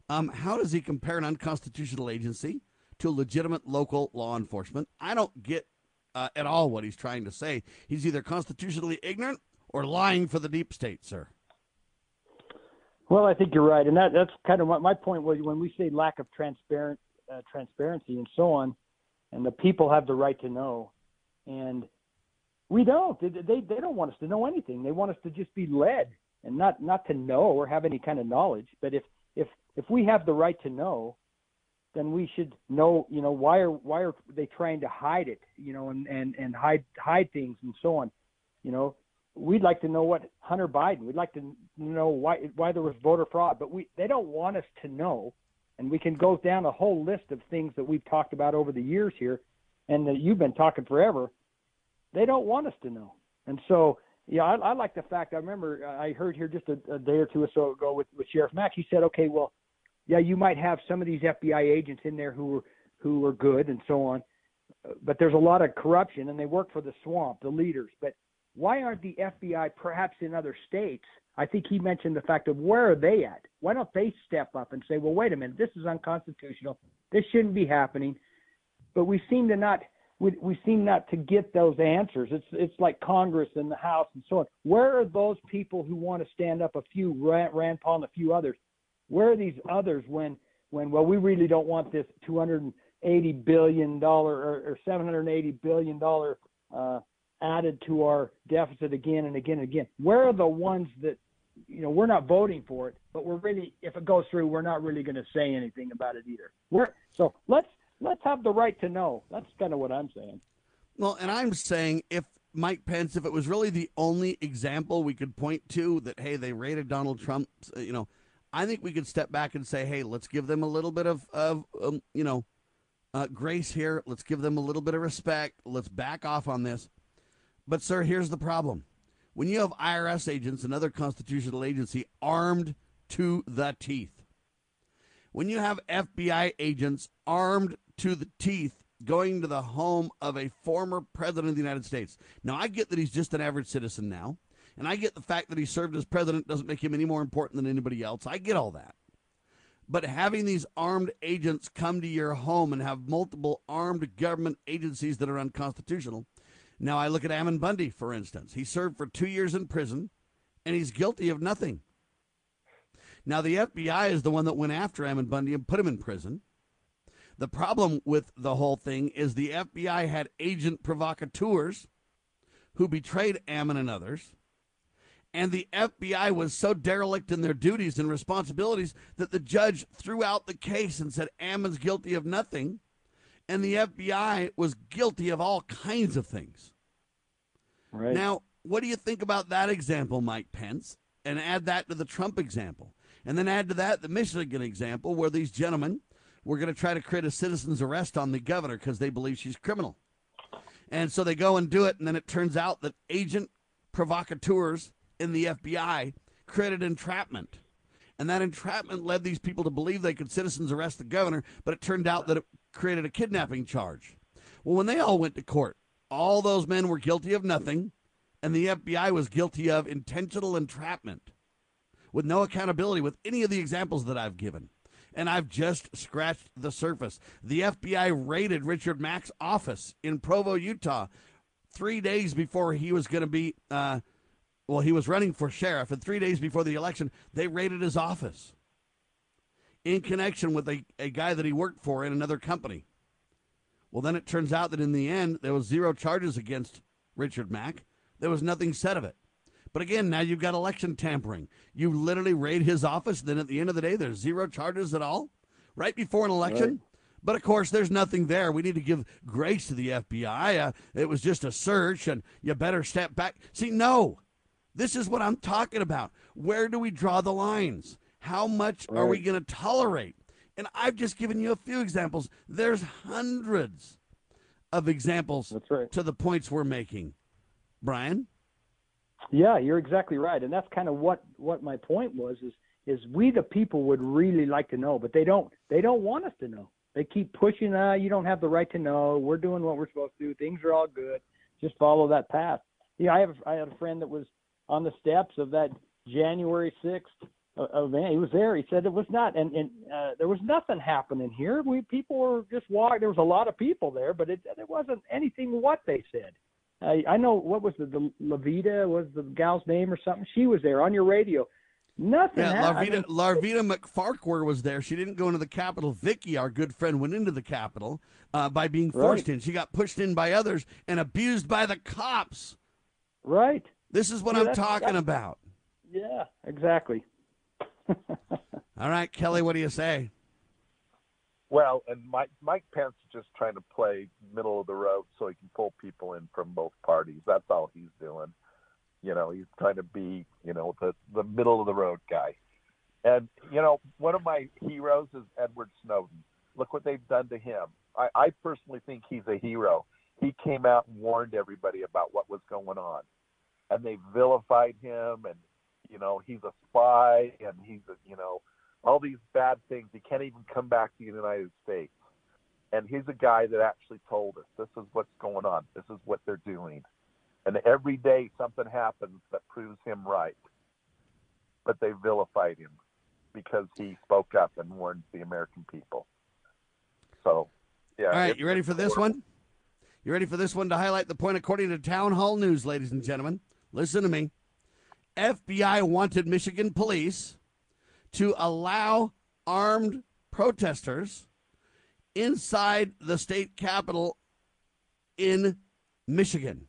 Um, how does he compare an unconstitutional agency to legitimate local law enforcement? I don't get uh, at all what he's trying to say. He's either constitutionally ignorant or lying for the deep state, sir. Well, I think you're right, and that that's kind of my, my point was when we say lack of transparent uh, transparency and so on, and the people have the right to know, and we don't. They, they they don't want us to know anything. They want us to just be led and not not to know or have any kind of knowledge. But if if if we have the right to know, then we should know. You know why are why are they trying to hide it? You know and and and hide hide things and so on. You know we'd like to know what Hunter Biden. We'd like to know why why there was voter fraud, but we they don't want us to know. And we can go down a whole list of things that we've talked about over the years here, and that you've been talking forever. They don't want us to know, and so yeah, I, I like the fact. I remember I heard here just a, a day or two or so ago with, with Sheriff Mack. He said, "Okay, well, yeah, you might have some of these FBI agents in there who are who are good and so on, but there's a lot of corruption, and they work for the swamp, the leaders. But why aren't the FBI perhaps in other states? I think he mentioned the fact of where are they at? Why don't they step up and say, well, wait a minute, this is unconstitutional. This shouldn't be happening. But we seem to not we, we seem not to get those answers. It's it's like Congress and the House and so on. Where are those people who want to stand up? A few Rand, Rand Paul and a few others. Where are these others when when well we really don't want this 280 billion dollar or, or 780 billion dollar uh, added to our deficit again and again and again. Where are the ones that you know we're not voting for it, but we're really if it goes through, we're not really going to say anything about it either. We're so let's let's have the right to know. That's kind of what I'm saying. Well, and I'm saying if Mike Pence, if it was really the only example we could point to that, hey, they raided Donald Trump, uh, you know, I think we could step back and say, hey, let's give them a little bit of, of um, you know, uh, grace here. Let's give them a little bit of respect. Let's back off on this. But, sir, here's the problem. When you have IRS agents, another constitutional agency, armed to the teeth, when you have FBI agents armed to the teeth going to the home of a former president of the United States. Now, I get that he's just an average citizen now, and I get the fact that he served as president doesn't make him any more important than anybody else. I get all that. But having these armed agents come to your home and have multiple armed government agencies that are unconstitutional. Now, I look at Ammon Bundy, for instance. He served for two years in prison, and he's guilty of nothing. Now, the FBI is the one that went after Ammon Bundy and put him in prison. The problem with the whole thing is the FBI had agent provocateurs who betrayed Ammon and others. And the FBI was so derelict in their duties and responsibilities that the judge threw out the case and said Ammon's guilty of nothing. And the FBI was guilty of all kinds of things. Right. Now, what do you think about that example, Mike Pence? And add that to the Trump example. And then add to that the Michigan example where these gentlemen were going to try to create a citizen's arrest on the governor because they believe she's criminal. And so they go and do it. And then it turns out that agent provocateurs in the FBI created entrapment. And that entrapment led these people to believe they could citizens arrest the governor, but it turned out that it created a kidnapping charge. Well, when they all went to court, all those men were guilty of nothing, and the FBI was guilty of intentional entrapment with no accountability with any of the examples that I've given. And I've just scratched the surface. The FBI raided Richard Mack's office in Provo, Utah, three days before he was going to be, uh, well, he was running for sheriff. And three days before the election, they raided his office in connection with a, a guy that he worked for in another company. Well, then it turns out that in the end, there was zero charges against Richard Mack. There was nothing said of it. But again, now you've got election tampering. You literally raid his office, then at the end of the day, there's zero charges at all, right before an election. Right. But of course, there's nothing there. We need to give grace to the FBI. Uh, it was just a search, and you better step back. See, no, this is what I'm talking about. Where do we draw the lines? How much right. are we going to tolerate? And I've just given you a few examples. There's hundreds of examples right. to the points we're making. Brian? Yeah, you're exactly right, and that's kind of what what my point was. Is is we the people would really like to know, but they don't. They don't want us to know. They keep pushing. Uh, you don't have the right to know. We're doing what we're supposed to do. Things are all good. Just follow that path. Yeah, I have. I had a friend that was on the steps of that January sixth event. He was there. He said it was not, and and uh, there was nothing happening here. We people were just walking. There was a lot of people there, but it it wasn't anything what they said. I, I know what was the, the Lavita was the gal's name or something. She was there on your radio. Nothing. Yeah, Larvita, I mean, Larvita McFarquhar was there. She didn't go into the Capitol. Vicky, our good friend, went into the Capitol uh, by being forced right. in. She got pushed in by others and abused by the cops. Right. This is what yeah, I'm talking about. Yeah, exactly. All right, Kelly, what do you say? Well, and Mike Mike Pence is just trying to play middle of the road so he can pull people in from both parties. That's all he's doing. You know, he's trying to be, you know, the the middle of the road guy. And you know, one of my heroes is Edward Snowden. Look what they've done to him. I, I personally think he's a hero. He came out and warned everybody about what was going on, and they vilified him. And you know, he's a spy, and he's a, you know, all these bad things. He can't even come back to the United States. And he's a guy that actually told us this is what's going on. This is what they're doing. And every day something happens that proves him right. But they vilified him because he spoke up and warned the American people. So, yeah. All right, you ready for this one? You ready for this one to highlight the point according to Town Hall News, ladies and gentlemen? Listen to me. FBI wanted Michigan police to allow armed protesters inside the state capitol in Michigan.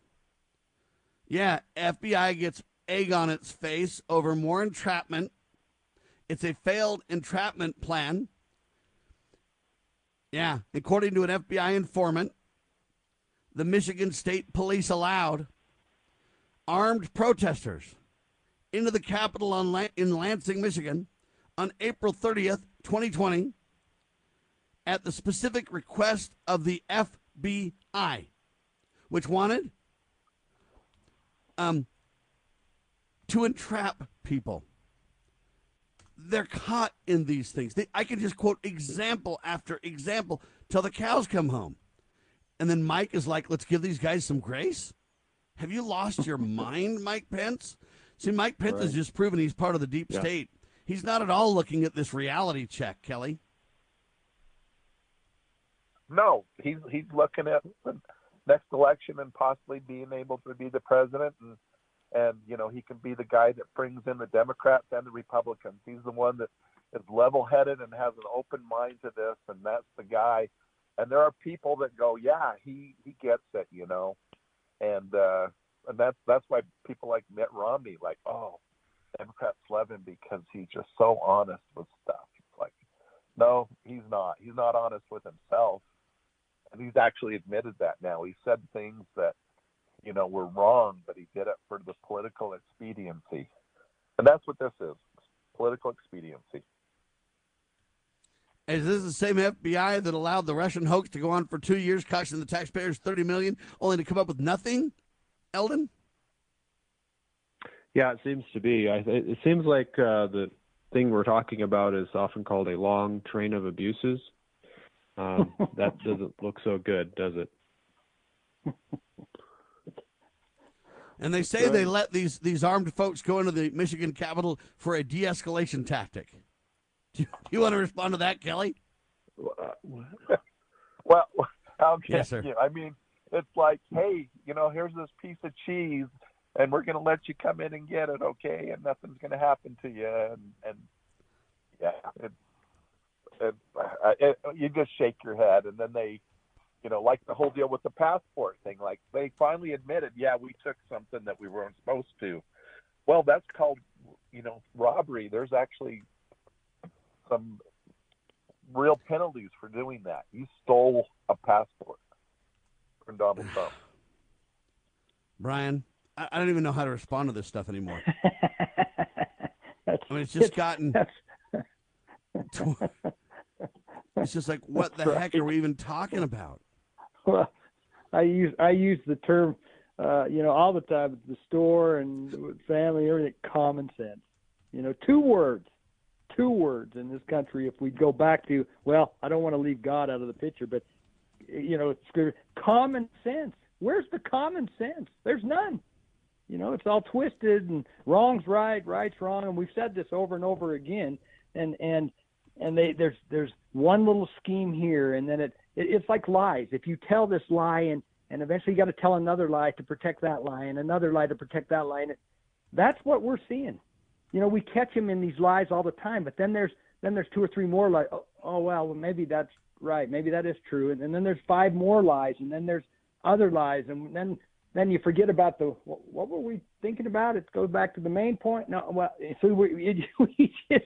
Yeah, FBI gets egg on its face over more entrapment. It's a failed entrapment plan. Yeah, according to an FBI informant, the Michigan State Police allowed armed protesters into the Capitol in Lansing, Michigan, on April 30th, 2020, at the specific request of the FBI, which wanted um, to entrap people. They're caught in these things. They, I can just quote example after example till the cows come home. And then Mike is like, let's give these guys some grace. Have you lost your mind, Mike Pence? See, Mike Pence right. has just proven he's part of the deep yeah. state He's not at all looking at this reality check, Kelly. No, he's he's looking at the next election and possibly being able to be the president and and you know he can be the guy that brings in the Democrats and the Republicans. He's the one that is level-headed and has an open mind to this, and that's the guy. And there are people that go, yeah, he he gets it, you know, and uh, and that's that's why people like Mitt Romney, like, oh, Democrats love him because he's just so honest with stuff. It's like, no, he's not. He's not honest with himself, and he's actually admitted that now. He said things that you know, were wrong, but he did it for the political expediency. And that's what this is political expediency. Is this the same FBI that allowed the Russian hoax to go on for two years, costing the taxpayers thirty million, only to come up with nothing? Eldon. Yeah, it seems to be. I, it seems like uh, the thing we're talking about is often called a long train of abuses. Um, that doesn't look so good, does it? And they say they let these these armed folks go into the Michigan Capitol for a de-escalation tactic. Do you, you want to respond to that, Kelly? Well, how can Yes, sir. you? I mean, it's like, hey, you know, here's this piece of cheese, and we're going to let you come in and get it, okay? And nothing's going to happen to you, and and yeah, it, it, it, you just shake your head, and then they, you know, like the whole deal with the passport thing. Like they finally admitted, yeah, we took something that we weren't supposed to. Well, that's called, you know, robbery. There's actually some real penalties for doing that. You stole a passport from Donald Trump. Brian, I, I don't even know how to respond to this stuff anymore. I mean, it's just gotten. It's just like, what the That's heck are we even talking about? Well, I use I use the term, uh, you know, all the time at the store and with family, everything. Common sense. You know, two words, two words in this country. If we go back to, well, I don't want to leave God out of the picture, but you know, it's common sense. Where's the common sense? There's none. You know, it's all twisted and wrong's right, right's wrong, and we've said this over and over again. And and and they there's there's one little scheme here, and then it, it it's like lies. If you tell this lie, and and eventually you got to tell another lie to protect that lie, and another lie to protect that lie, and it, that's what we're seeing. You know, we catch him in these lies all the time, but then there's then there's two or three more lies. Oh, oh well, maybe that's right, maybe that is true, and, and then there's five more lies, and then there's other lies, and then then you forget about the what, what were we thinking about? It goes back to the main point. No, well, so we, we just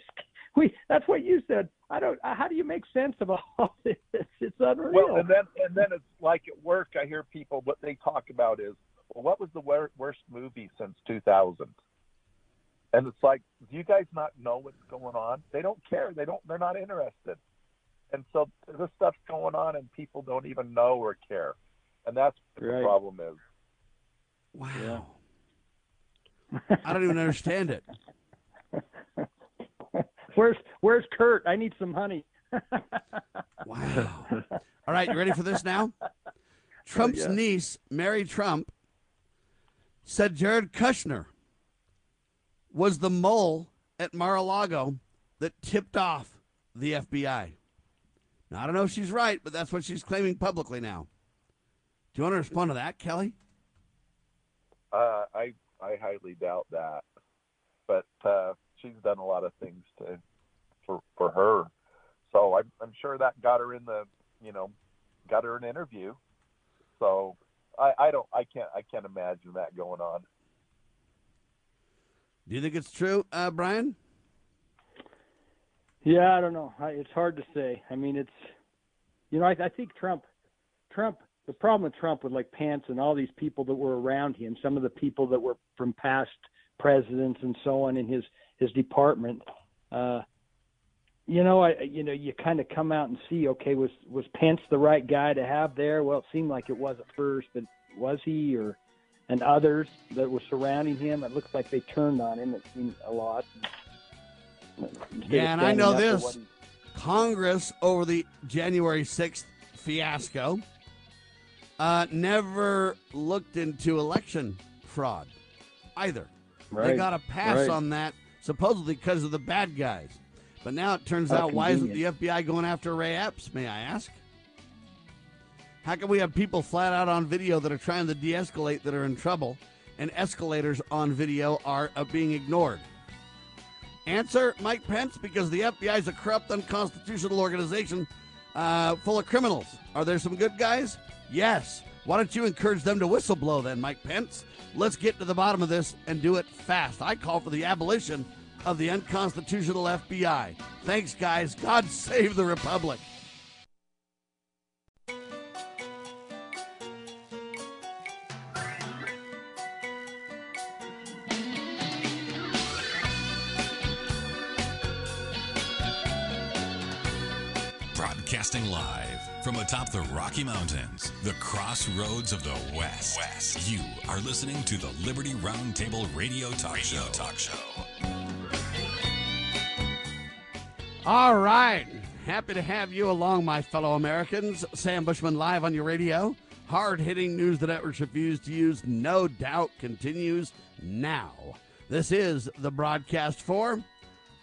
we that's what you said. I don't. Uh, how do you make sense of all this? It's unreal. Well, and then and then it's like at work, I hear people what they talk about is, well, what was the wor- worst movie since 2000? And it's like, do you guys not know what's going on? They don't care. They don't. They're not interested. And so this stuff's going on, and people don't even know or care. And that's what Right. the problem is. Wow. I don't even understand it. Where's Where's Kurt? I need some honey. Wow. All right, you ready for this now? Trump's yeah. niece, Mary Trump, said Jared Kushner was the mole at Mar-a-Lago that tipped off the FBI. Now, I don't know if she's right, but that's what she's claiming publicly now. Do you want to respond to that, Kelly? Uh, I I highly doubt that, but uh, she's done a lot of things to for for her. So I'm I'm sure that got her in the you know got her an interview. So I I don't I can't I can't imagine that going on. Do you think it's true, uh, Brian? Yeah, I don't know. I, it's hard to say. I mean, it's you know, I, I think Trump, Trump. The problem with Trump with like Pence and all these people that were around him, some of the people that were from past presidents and so on in his his department. Uh, you know, I you know you kind of come out and see. Okay, was was Pence the right guy to have there? Well, it seemed like it was at first, but was he or and others that were surrounding him? It looks like they turned on him. It seemed a lot. Yeah, and I know this. he- Congress, over the January 6th fiasco, uh, never looked into election fraud either. Right. They got a pass right. on that, supposedly because of the bad guys. But now it turns How out, why isn't the. FBI going after Ray Epps, may I ask? How can we have people flat out on video that are trying to de escalate that are in trouble, and escalators on video are uh, being ignored? Answer Mike Pence because the FBI is a corrupt, unconstitutional organization uh, full of criminals. Are there some good guys? Yes. Why don't you encourage them to whistleblow then, Mike Pence? Let's get to the bottom of this and do it fast. I call for the abolition of the unconstitutional FBI. Thanks, guys. God save the Republic. Broadcasting live from atop the Rocky Mountains, the crossroads of the West. West. You are listening to the Liberty Roundtable Radio Talk radio Show. Talk Show. All right. Happy to have you along, my fellow Americans. Sam Bushman live on your radio. Hard hitting news the networks refuse to use, no doubt, continues now. This is the broadcast for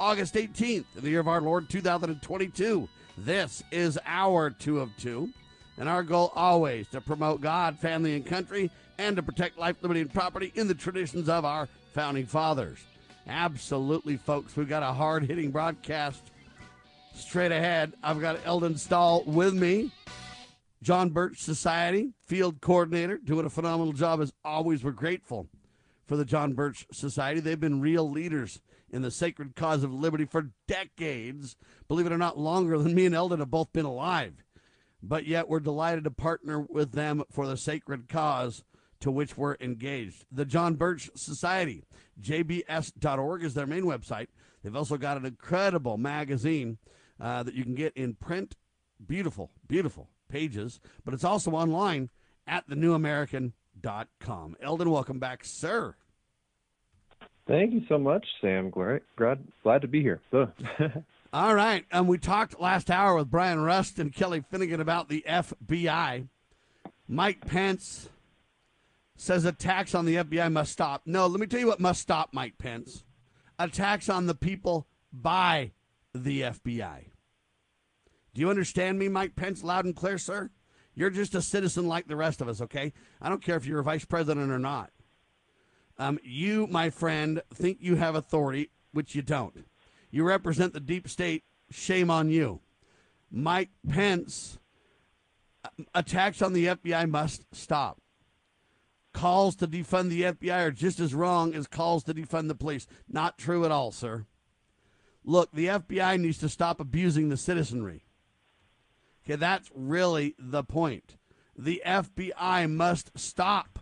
August 18th, in the year of our Lord 2022. This is our two of two, and our goal always to promote God, family, and country, and to protect life, liberty, and property in the traditions of our founding fathers. Absolutely, folks. We've got a hard hitting broadcast straight ahead. I've got Eldon Stahl with me. John Birch Society, field coordinator, doing a phenomenal job as always. We're grateful for the John Birch Society. They've been real leaders in the sacred cause of liberty for decades. Believe it or not, longer than me and Eldon have both been alive. But yet we're delighted to partner with them for the sacred cause to which we're engaged. The John Birch Society, jbs.org is their main website. They've also got an incredible magazine uh, that you can get in print. Beautiful, beautiful pages, but it's also online at thenewamerican.com. Eldon, welcome back, sir. Thank you so much, Sam. Glad, glad to be here. All right. Um, we talked last hour with Brian Rust and Kelly Finnegan about the FBI. Mike Pence says attacks on the FBI must stop. No, let me tell you what must stop, Mike Pence. Attacks on the people by the FBI. Do you understand me, Mike Pence, loud and clear, sir? You're just a citizen like the rest of us, okay? I don't care if you're a vice president or not. Um, you, my friend, think you have authority, which you don't. You represent the deep state. Shame on you. Mike Pence uh, attacks on the FBI must stop. Calls to defund the FBI are just as wrong as calls to defund the police. Not true at all, sir. Look, the FBI needs to stop abusing the citizenry. Okay, that's really the point. The FBI must stop.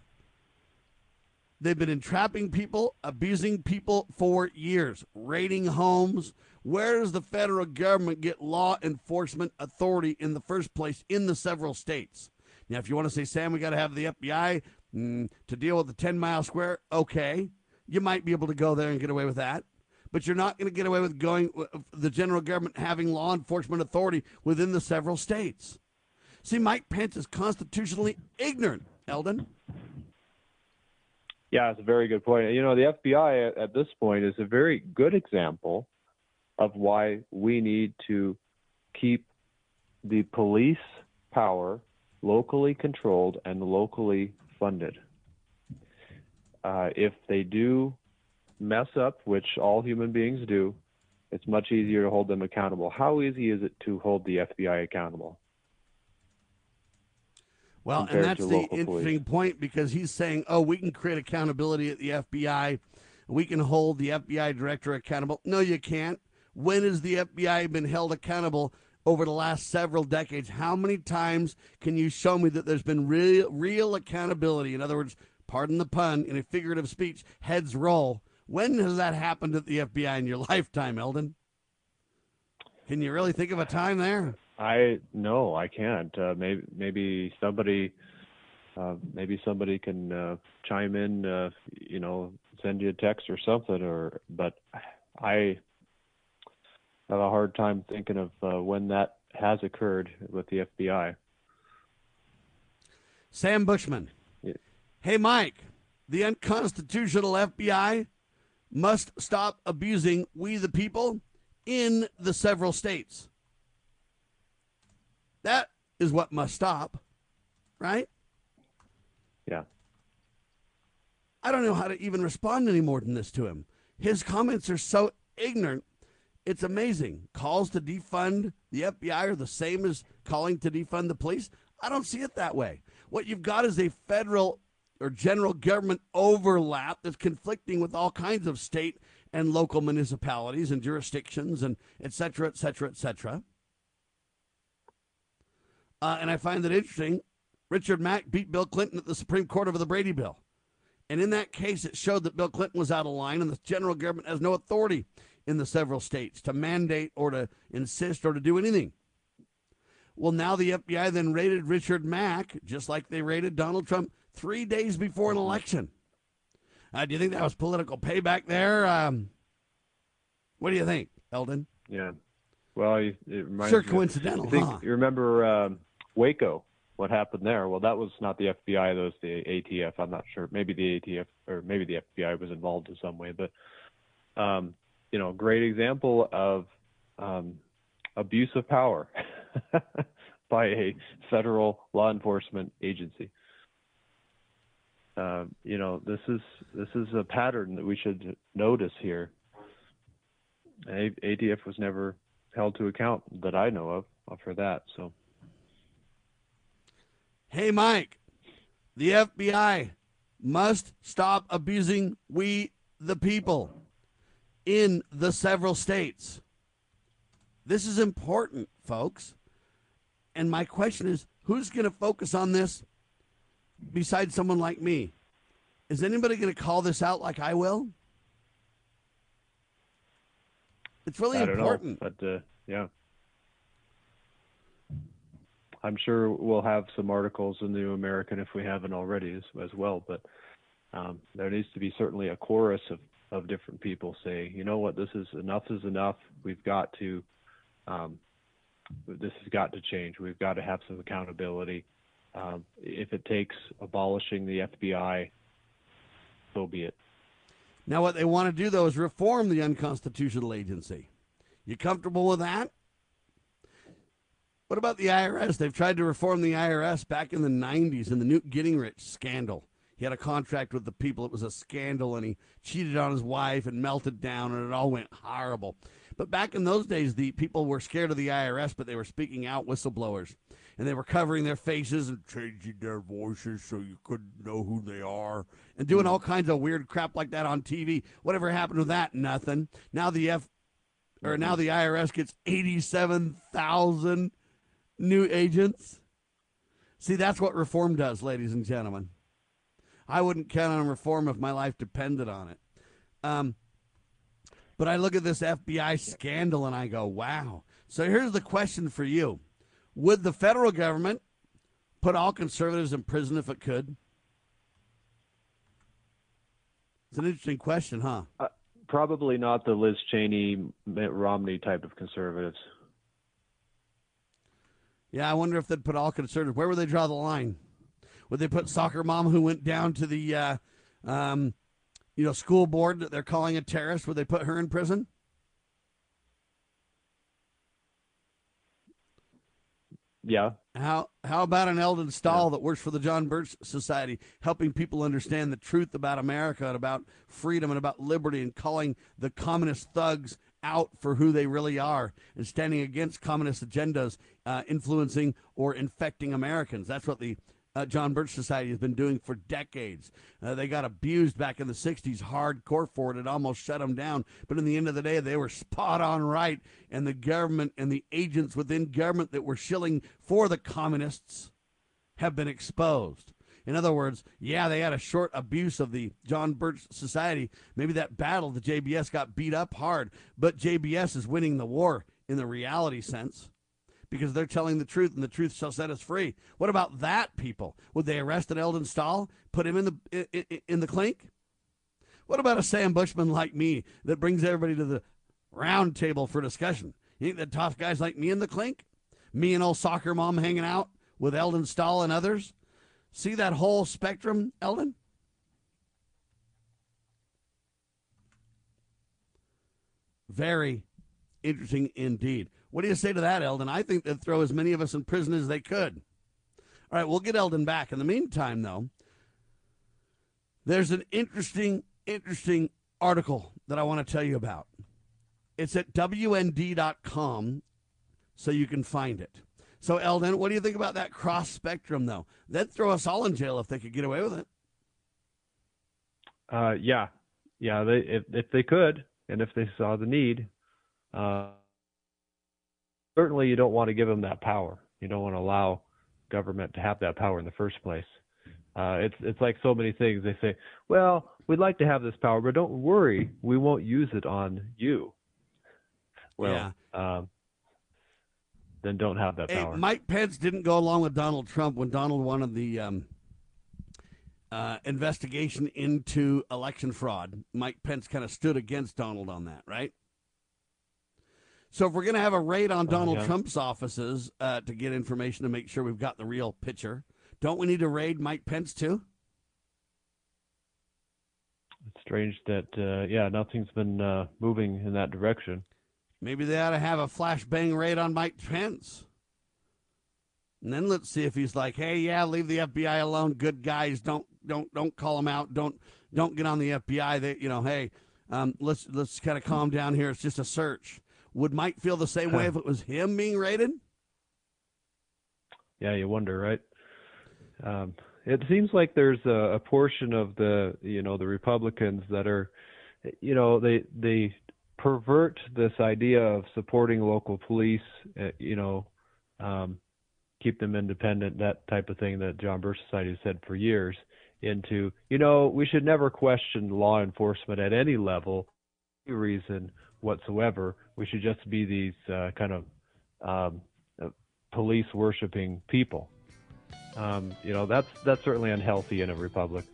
They've been entrapping people, abusing people for years, raiding homes. Where does the federal government get law enforcement authority in the first place in the several states? Now, if you want to say, Sam, we got to have the FBI mm, to deal with the 10 mile square, okay. You might be able to go there and get away with that but you're not going to get away with going the general government having law enforcement authority within the several states. See, Mike Pence is constitutionally ignorant, Eldon. Yeah, it's a very good point. You know, the FBI at, at this point is a very good example of why we need to keep the police power locally controlled and locally funded. Uh, if they do mess up, which all human beings do, it's much easier to hold them accountable. How easy is it to hold the FBI accountable? Well, and that's the interesting police? point because he's saying, oh, we can create accountability at the FBI. We can hold the FBI director accountable. No, you can't. When has the FBI been held accountable over the last several decades? How many times can you show me that there's been real, real accountability? In other words, pardon the pun, in a figurative speech, heads roll when has that happened at the FBI in your lifetime, Eldon? Can you really think of a time there? I no, I can't. Uh, maybe maybe somebody uh, maybe somebody can uh, chime in. Uh, you know, send you a text or something. Or but I have a hard time thinking of uh, when that has occurred with the FBI. Sam Bushman. Yeah. Hey, Mike. The unconstitutional FBI must stop abusing we the people in the several states. That is what must stop, right? Yeah. I don't know how to even respond any more than this to him. His comments are so ignorant. It's amazing. Calls to defund the FBI are the same as calling to defund the police. I don't see it that way. What you've got is a federal or general government overlap that's conflicting with all kinds of state and local municipalities and jurisdictions and et cetera, et cetera, et cetera. Uh, and I find that interesting. Richard Mack beat Bill Clinton at the Supreme Court over the Brady Bill. And in that case, it showed that Bill Clinton was out of line and the general government has no authority in the several states to mandate or to insist or to do anything. Well, now the FBI then raided Richard Mack, just like they raided Donald Trump three days before an election. Uh, do you think that was political payback there? Um, what do you think, Eldon? Yeah. Well, it reminds Sure me of- coincidental, I think, huh? You remember um, Waco? What happened there? Well, that was not the FBI. That was the ATF. I'm not sure. Maybe the ATF or maybe the FBI was involved in some way. But um, you know, great example of um, abuse of power by a federal law enforcement agency. Uh, you know, this is this is a pattern that we should notice here. A- ATF was never held to account that I know of for that. So Hey, Mike, the FBI must stop abusing we, the people, in the several states. This is important, folks. And my question is who's going to focus on this besides someone like me? Is anybody going to call this out like I will? It's really I don't important. know, but uh, yeah, I'm sure we'll have some articles in the New American if we haven't already as, as well. But um, there needs to be certainly a chorus of, of different people saying, you know what, this is enough is enough. We've got to, um, this has got to change. We've got to have some accountability. Um, if it takes abolishing the FBI, so be it. Now, what they want to do, though, is reform the unconstitutional agency. You comfortable with that? What about the IRS? They've tried to reform the IRS back in the 90s in the Newt Gingrich scandal. He had a contract with the people. It was a scandal, and he cheated on his wife and melted down, and it all went horrible. But back in those days, the people were scared of the IRS, but they were speaking out whistleblowers. And they were covering their faces and changing their voices so you couldn't know who they are and doing hmm. all kinds of weird crap like that on TV. Whatever happened to that? Nothing. Now the F or now the IRS gets 87,000 new agents. See, that's what reform does, ladies and gentlemen. I wouldn't count on reform if my life depended on it. Um, but I look at this FBI scandal and I go, wow. So here's the question for you Would the federal government put all conservatives in prison if it could? It's an interesting question, huh? Uh, probably not the Liz Cheney, Mitt Romney type of conservatives. Yeah, I wonder if they'd put all conservatives. Where would they draw the line? Would they put soccer mom who went down to the, uh, um, you know, school board that they're calling a terrorist? Would they put her in prison? Yeah. How how about an Eldon Stahl that works for the John Birch Society, helping people understand the truth about America and about freedom and about liberty, and calling the communist thugs out for who they really are, and standing against communist agendas uh, influencing or infecting Americans. That's what the uh, John Birch Society has been doing for decades. Uh, they got abused back in the 60s hardcore for it. It almost shut them down. But in the end of the day, they were spot on right. And the government and the agents within government that were shilling for the communists have been exposed. In other words, yeah, they had a short abuse of the John Birch Society. Maybe that battle, the JBS got beat up hard, but JBS is winning the war in the reality sense because they're telling the truth and the truth shall set us free. What about that people? Would they arrest an Eldon Stahl, put him in the in, in the clink? What about a Sam Bushman like me that brings everybody to the round table for discussion? You think the tough guys like me in the clink? Me and old soccer mom hanging out with Eldon Stahl and others? See that whole spectrum, Eldon? Very interesting indeed. What do you say to that, Eldon? I think they'd throw as many of us in prison as they could. All right, we'll get Eldon back. In the meantime, though, there's an interesting, interesting article that I want to tell you about. It's at WND.com, so you can find it. So, Eldon, what do you think about that cross spectrum, though? They'd throw us all in jail if they could get away with it. Uh, yeah, yeah. They if if they could, and if they saw the need, uh, certainly you don't want to give them that power. You don't want to allow government to have that power in the first place. Uh, it's it's like so many things. They say, well, we'd like to have this power, but don't worry, we won't use it on you. Well, um, then don't have that Hey, power. Mike Pence didn't go along with Donald Trump when Donald wanted the um, uh, investigation into election fraud. Mike Pence kind of stood against Donald on that, right? So if we're going to have a raid on Oh, Donald yeah. Trump's offices uh, to get information to make sure we've got the real picture, don't we need to raid Mike Pence too? It's strange that uh, yeah, nothing's been uh, moving in that direction. Maybe they ought to have a flashbang raid on Mike Pence. And then let's see if he's like, "Hey, yeah, leave the FBI alone. Good guys, don't don't don't call them out. Don't don't get on the FBI. That you know, hey, um, let's let's kind of calm down here. It's just a search." Would Mike feel the same way if it was him being raided? Yeah, you wonder, right? Um, it seems like there's a, a portion of the you know the Republicans that are, you know, they they pervert this idea of supporting local police, uh, you know, um, keep them independent, that type of thing that John Birch Society has said for years, into you know we should never question law enforcement at any level, any reason whatsoever. We should just be these uh, kind of um, uh, police worshiping people. Um, you know that's that's certainly unhealthy in a republic.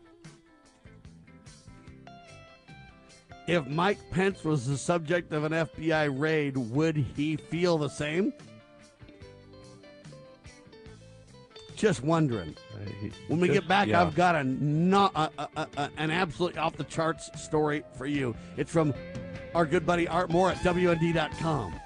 If Mike Pence was the subject of an FBI raid, would he feel the same? Just wondering. When we just- get back, yeah. I've got a, not, a, a, a, an absolutely off the charts story for you. It's from our good buddy Art Moore at WND.com.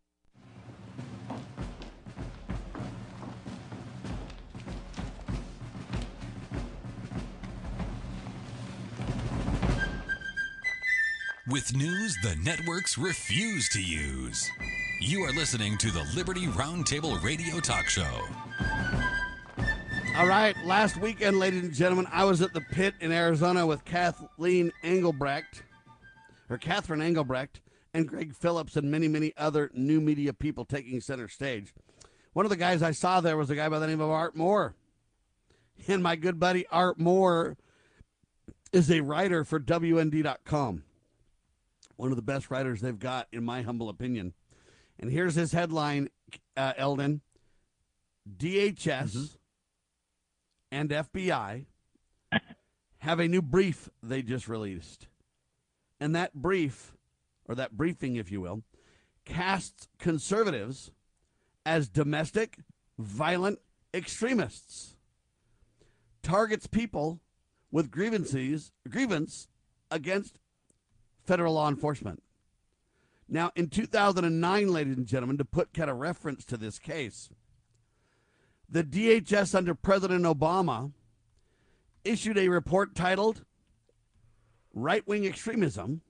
With news the networks refuse to use. You are listening to the Liberty Roundtable Radio Talk Show. All right, last weekend, ladies and gentlemen, I was at the pit in Arizona with Kathleen Engelbrecht, or Catherine Engelbrecht, and Greg Phillips, and many, many other new media people taking center stage. One of the guys I saw there was a guy by the name of Art Moore. And my good buddy Art Moore is a writer for WND.com. One of the best writers they've got, in my humble opinion. And here's his headline, uh, Eldon DHS and FBI have a new brief they just released. And that brief, or that briefing, if you will, casts conservatives as domestic, violent extremists, targets people with grievances, grievance against federal law enforcement. Now, in 2009, ladies and gentlemen, to put kind of reference to this case, the DHS under President Obama issued a report titled Right Wing Extremism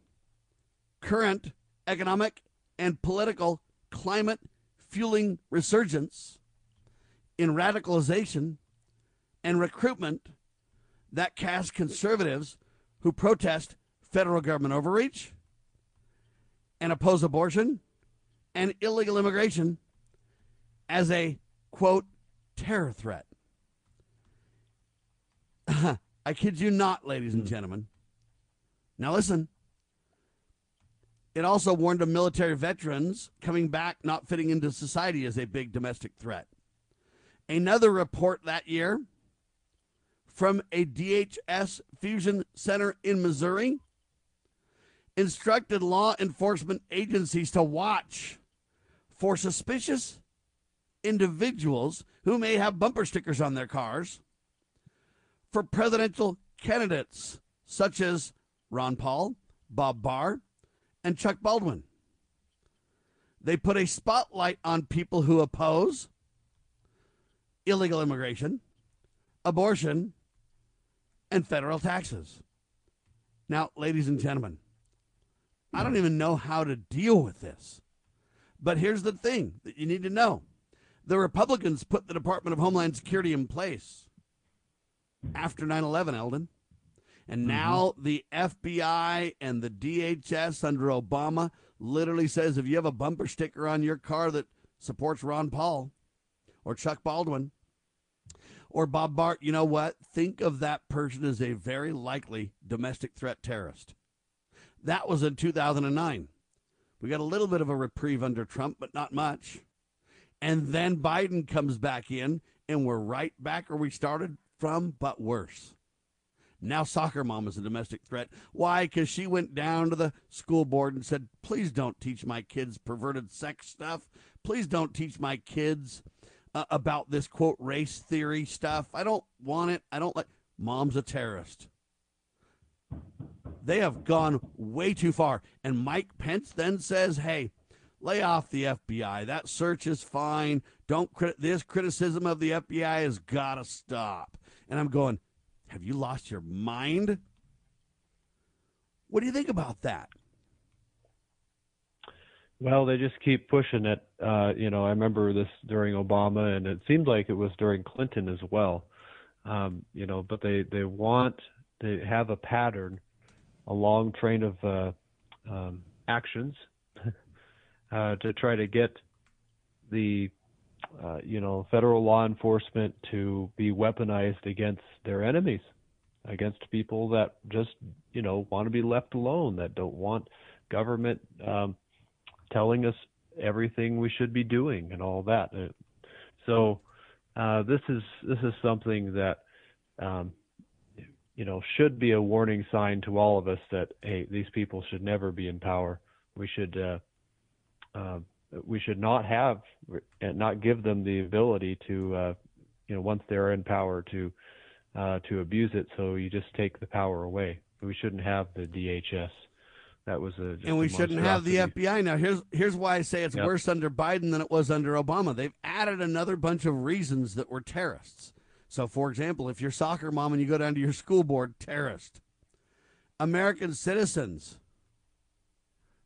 Current Economic and Political Climate Fueling Resurgence in Radicalization and Recruitment that cast conservatives who protest federal government overreach and oppose abortion and illegal immigration as a quote terror threat. I kid you not, ladies and gentlemen. Now listen. It also warned of military veterans coming back not fitting into society as a big domestic threat. Another report that year from a DHS fusion center in Missouri instructed law enforcement agencies to watch for suspicious individuals who may have bumper stickers on their cars for presidential candidates such as Ron Paul, Bob Barr, and Chuck Baldwin. They put a spotlight on people who oppose illegal immigration, abortion, and federal taxes. Now, ladies and gentlemen, I don't even know how to deal with this. But here's the thing that you need to know the Republicans put the Department of Homeland Security in place after 9 11, Eldon. And mm-hmm. now the FBI and the DHS under Obama literally says if you have a bumper sticker on your car that supports Ron Paul or Chuck Baldwin or Bob Bart, you know what? Think of that person as a very likely domestic threat terrorist. That was in 2009. We got a little bit of a reprieve under Trump, but not much. And then Biden comes back in, and we're right back where we started from, but worse. Now, soccer mom is a domestic threat. Why? Because she went down to the school board and said, please don't teach my kids perverted sex stuff. Please don't teach my kids uh, about this quote race theory stuff. I don't want it. I don't like. Mom's a terrorist. They have gone way too far. And Mike Pence then says, hey, lay off the FBI. That search is fine. Don't crit- this criticism of the FBI has got to stop. And I'm going, have you lost your mind? What do you think about that? Well, they just keep pushing it. Uh, you know, I remember this during Obama, and it seemed like it was during Clinton as well. Um, you know, but they they want they have a pattern, a long train of uh, um, actions uh, to try to get the uh, you know federal law enforcement to be weaponized against their enemies, against people that just you know want to be left alone, that don't want government um, telling us everything we should be doing and all that. Uh, So uh, this is this is something that um, you know should be a warning sign to all of us that hey these people should never be in power. We should uh, uh, we should not have and not give them the ability to uh, you know once they're in power to uh, to abuse it. So you just take the power away. We shouldn't have the DHS. That was a and we a shouldn't have the. FBI. Now, here's here's why I say it's Yep. worse under Biden than it was under Obama. They've added another bunch of reasons that were terrorists. So, for example, if you're soccer mom and you go down to your school board, terrorist. American citizens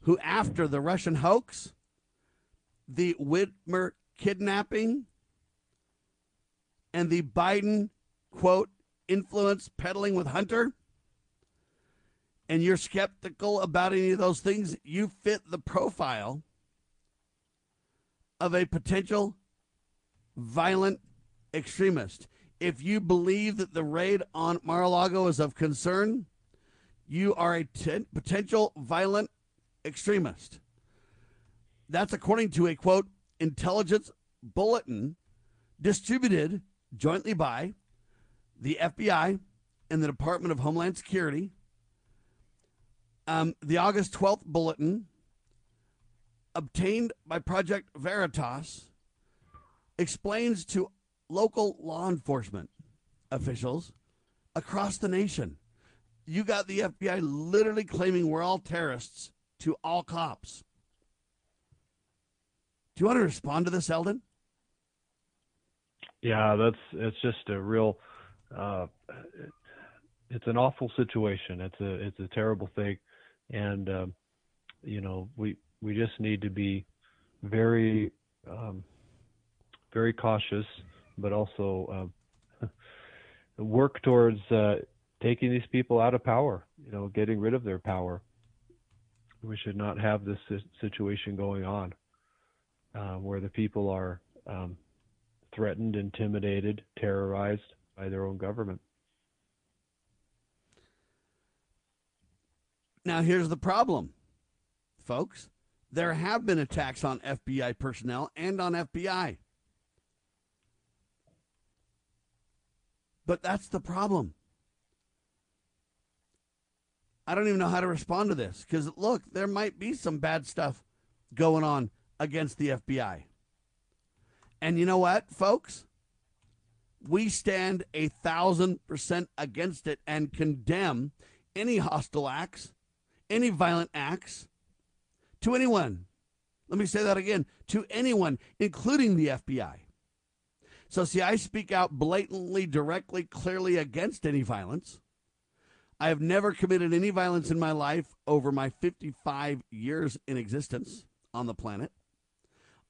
who, after the Russian hoax, the Whitmer kidnapping, and the Biden quote influence peddling with Hunter and you're skeptical about any of those things, you fit the profile of a potential violent extremist. If you believe that the raid on Mar a Lago is of concern, you are a ten- potential violent extremist. That's according to a quote intelligence bulletin distributed jointly by the FBI and the Department of Homeland Security. Um, the August 12th bulletin, obtained by Project Veritas, explains to local law enforcement officials across the nation. You got the FBI literally claiming we're all terrorists to all cops. Do you want to respond to this, Eldon? Yeah, that's it's just a real. Uh, it's an awful situation. It's a it's a terrible thing, and um, you know we we just need to be very um, very cautious, but also um, work towards uh, taking these people out of power. You know, getting rid of their power. We should not have this situation going on uh, where the people are um, threatened, intimidated, terrorized by their own government. Now, here's the problem, folks. There have been attacks on FBI personnel and on FBI. But that's the problem. I don't even know how to respond to this because, look, there might be some bad stuff going on against the FBI. And you know what, folks? We stand a thousand percent against it and condemn any hostile acts, any violent acts to anyone. Let me say that again to anyone, including the FBI. So, see, I speak out blatantly, directly, clearly against any violence. I have never committed any violence in my life over my 55 years in existence on the planet.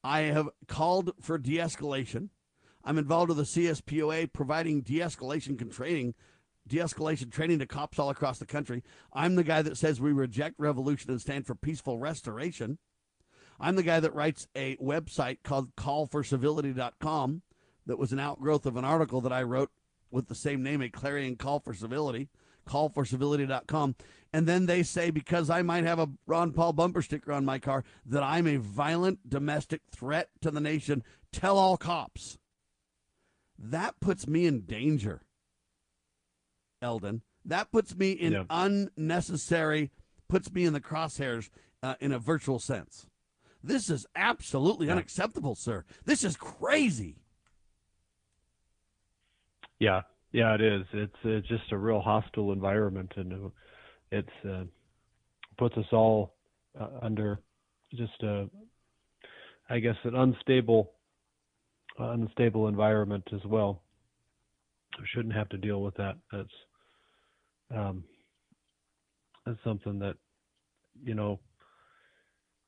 I have called for de escalation. I'm involved with the CSPOA providing de escalation training, de escalation training to cops all across the country. I'm the guy that says we reject revolution and stand for peaceful restoration. I'm the guy that writes a website called callforcivility.com that was an outgrowth of an article that I wrote with the same name, a clarion call for civility callforcivility.com. And then they say, because I might have a Ron Paul bumper sticker on my car, that I'm a violent domestic threat to the nation. Tell all cops. That puts me in danger, Eldon. That puts me in Yeah. unnecessary, puts me in the crosshairs uh, in a virtual sense. This is absolutely unacceptable, sir. This is crazy. Yeah, yeah, it is. It's it's just a real hostile environment, and it's uh, puts us all uh, under just a, I guess, an unstable, uh, unstable environment as well. We shouldn't have to deal with that. That's um, that's something that you know,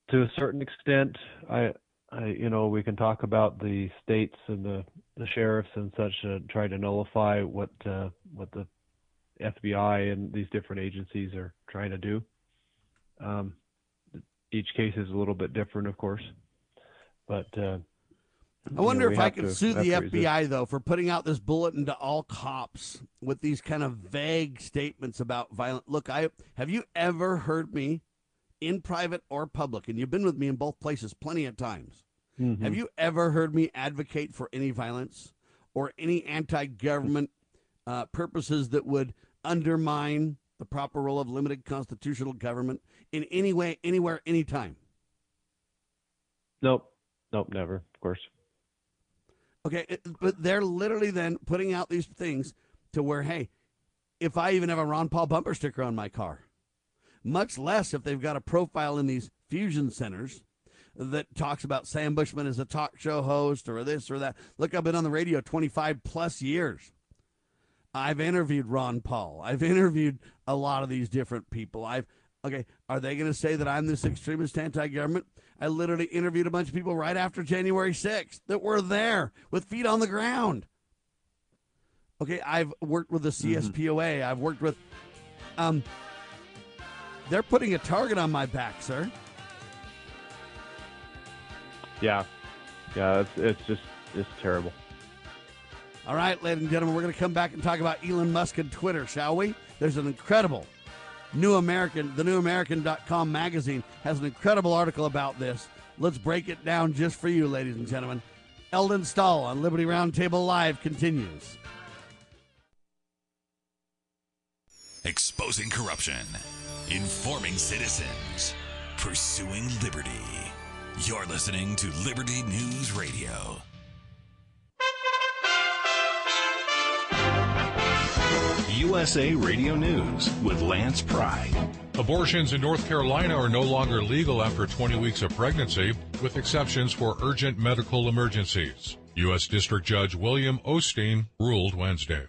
to a certain extent, I I, you know, we can talk about the states and the, the sheriffs and such uh, try to nullify what uh, what the FBI and these different agencies are trying to do. Um, each case is a little bit different, of course, but uh, I wonder you know, if I could sue the. FBI though for putting out this bulletin to all cops with these kind of vague statements about violent. Look, I have you ever heard me in private or public, and you've been with me in both places plenty of times. Mhm. Have you ever heard me advocate for any violence or any anti-government uh, purposes that would undermine the proper role of limited constitutional government in any way, anywhere, anytime? Nope, nope, never, of course. Okay, but they're literally then putting out these things to where, hey, if I even have a Ron Paul bumper sticker on my car, much less if they've got a profile in these fusion centers that talks about Sam Bushman as a talk show host or this or that. Look, I've been on the radio 25 plus years. I've interviewed Ron Paul. I've interviewed a lot of these different people. I've okay. Are they going to say that I'm this extremist anti-government? I literally interviewed a bunch of people right after January 6th that were there with feet on the ground. Okay, I've worked with the CSPOA. I've worked with. Um, they're putting a target on my back, sir. Yeah, yeah, it's it's just it's terrible. All right, ladies and gentlemen, we're going to come back and talk about Elon Musk and Twitter, shall we? There's an incredible New American, the newamerican.com magazine has an incredible article about this. Let's break it down just for you, ladies and gentlemen. Eldon Stahl on Liberty Roundtable Live continues. Exposing corruption, informing citizens, pursuing liberty. You're listening to Liberty News Radio. USA Radio News with Lance Pride. Abortions in North Carolina are no longer legal after 20 weeks of pregnancy, with exceptions for urgent medical emergencies. U.S. District Judge William Osteen ruled Wednesday.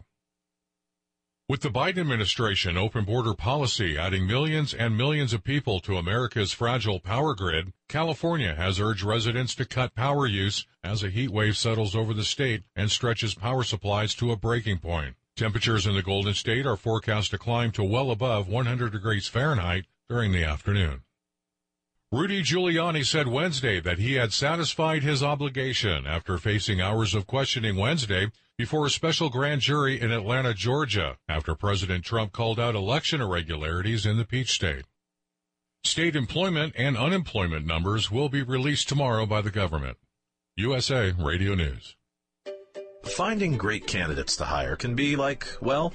With the Biden administration open border policy adding millions and millions of people to America's fragile power grid, California has urged residents to cut power use as a heat wave settles over the state and stretches power supplies to a breaking point. Temperatures in the Golden State are forecast to climb to well above 100 degrees Fahrenheit during the afternoon. Rudy Giuliani said Wednesday that he had satisfied his obligation after facing hours of questioning Wednesday before a special grand jury in Atlanta, Georgia, after President Trump called out election irregularities in the Peach State. State employment and unemployment numbers will be released tomorrow by the government. USA Radio News. Finding great candidates to hire can be like, well,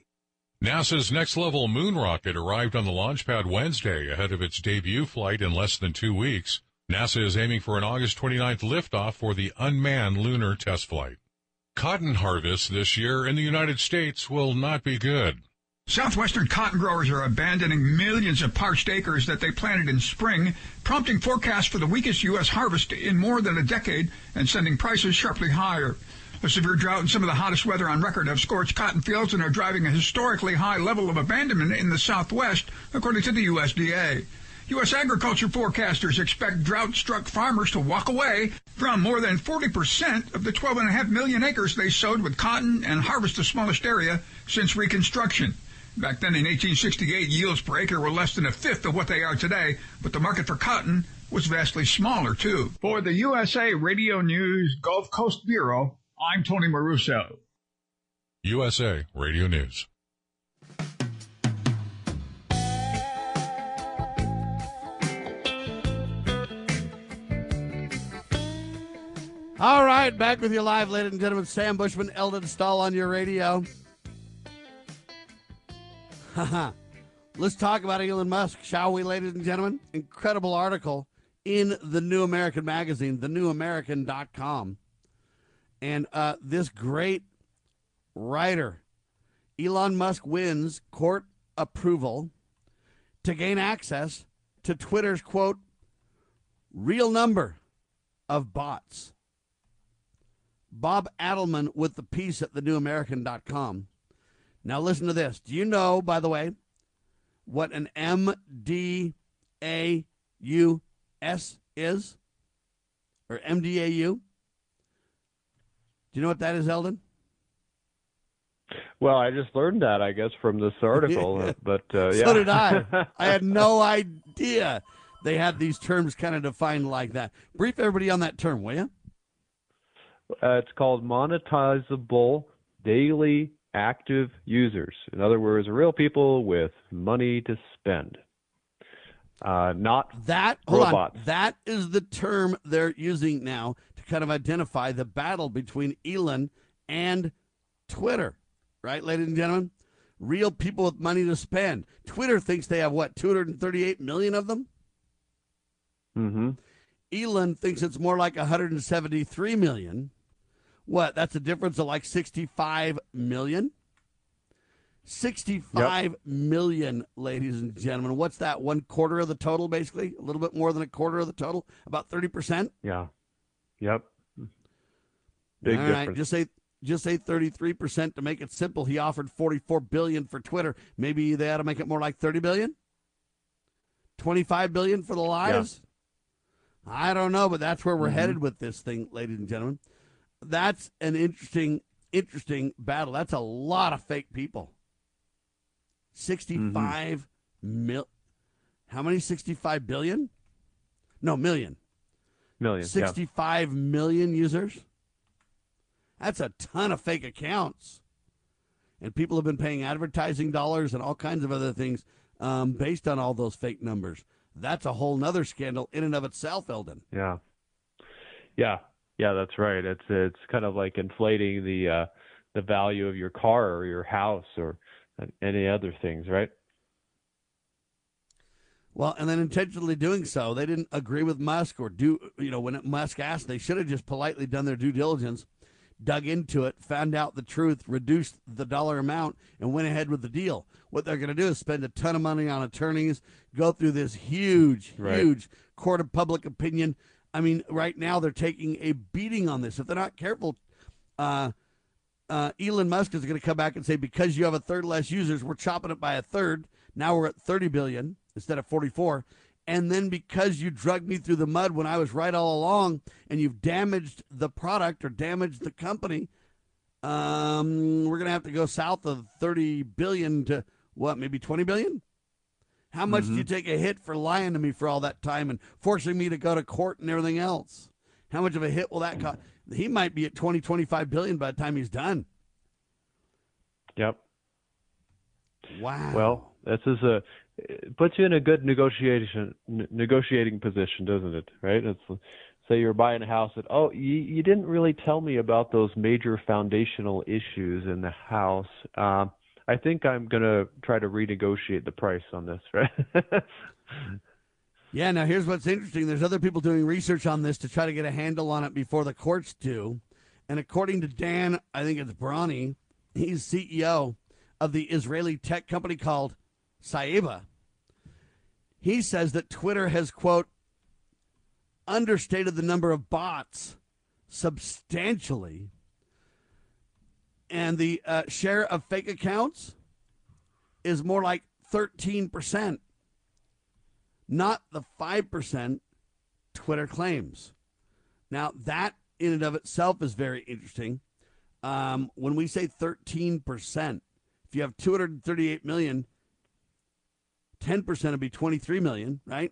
NASA's next level moon rocket arrived on the launch pad Wednesday ahead of its debut flight in less than two weeks. NASA is aiming for an August 29th liftoff for the unmanned lunar test flight. Cotton harvest this year in the United States will not be good. Southwestern cotton growers are abandoning millions of parched acres that they planted in spring, prompting forecasts for the weakest U.S. harvest in more than a decade and sending prices sharply higher. A severe drought and some of the hottest weather on record have scorched cotton fields and are driving a historically high level of abandonment in the Southwest, according to the USDA. U.S. agriculture forecasters expect drought-struck farmers to walk away from more than 40% of the 12.5 million acres they sowed with cotton and harvest the smallest area since Reconstruction. Back then in 1868, yields per acre were less than a fifth of what they are today, but the market for cotton was vastly smaller, too. For the USA Radio News Gulf Coast Bureau, I'm Tony Maruso. USA Radio News. All right, back with you live, ladies and gentlemen. Sam Bushman, Eldon Stahl on your radio. Let's talk about Elon Musk, shall we, ladies and gentlemen? Incredible article in the New American Magazine, thenewamerican.com. And uh, this great writer, Elon Musk, wins court approval to gain access to Twitter's quote, real number of bots. Bob Adelmann with the piece at thenewamerican.com. Now, listen to this. Do you know, by the way, what an MDAUS is? Or MDAU? Do you know what that is, Eldon? Well, I just learned that, I guess, from this article. but uh, yeah. So did I. I had no idea they had these terms kind of defined like that. Brief everybody on that term, will you? Uh, it's called monetizable daily active users. In other words, real people with money to spend. Uh, not that robots. On. That is the term they're using now kind of identify the battle between Elon and Twitter. Right, ladies and gentlemen? Real people with money to spend. Twitter thinks they have what, 238 million of them? Mm-hmm. Elon thinks it's more like 173 million. What? That's a difference of like 65 million? Sixty-five yep. million, ladies and gentlemen. What's that? One quarter of the total, basically? A little bit more than a quarter of the total? About 30%? Yeah. Yep. Big All difference. Right, just say just say 33% to make it simple. He offered 44 billion for Twitter. Maybe they ought to make it more like 30 billion? 25 billion for the lies? I don't know, but that's where we're Mhm. headed with this thing, ladies and gentlemen. That's an interesting, interesting battle. That's a lot of fake people. 65 mil. How many? 65 billion? No, million. Million. yeah. Sixty-five million users. That's a ton of fake accounts. And people have been paying advertising dollars and all kinds of other things um, based on all those fake numbers. That's a whole nother scandal in and of itself, Eldon. Yeah. Yeah. Yeah, that's right. It's it's kind of like inflating the uh the value of your car or your house or any other things, right? Well, and then intentionally doing so, they didn't agree with Musk or do, you know, when Musk asked, they should have just politely done their due diligence, dug into it, found out the truth, reduced the dollar amount, and went ahead with the deal. What they're going to do is spend a ton of money on attorneys, go through this huge, Right. huge court of public opinion. I mean, right now they're taking a beating on this. If they're not careful, uh, uh, Elon Musk is going to come back and say, because you have a third less users, we're chopping it by a third. Now we're at 30 billion instead of 44. And then because you drugged me through the mud when I was right all along and you've damaged the product or damaged the company, um, we're going to have to go south of 30 billion to what, maybe 20 billion? How much do you take a hit for lying to me for all that time and forcing me to go to court and everything else? How much of a hit will that cost? He might be at 20, 25 billion by the time he's done. Yep. Wow. Well, this is a it puts you in a good negotiation negotiating position, doesn't it? Right? It's say you're buying a house that oh you you didn't really tell me about those major foundational issues in the house. Um, I think I'm gonna try to renegotiate the price on this, right? Yeah, now here's what's interesting. There's other people doing research on this to try to get a handle on it before the courts do. And according to Dan, I think it's Brahmy, he's CEO of the Israeli tech company called Cyabra. He says that Twitter has, quote, understated the number of bots substantially. And the uh, share of fake accounts is more like 13% not the 5% Twitter claims. Now, that in and of itself is very interesting. Um, when we say 13%, if you have 238 million, 10% would be 23 million, right?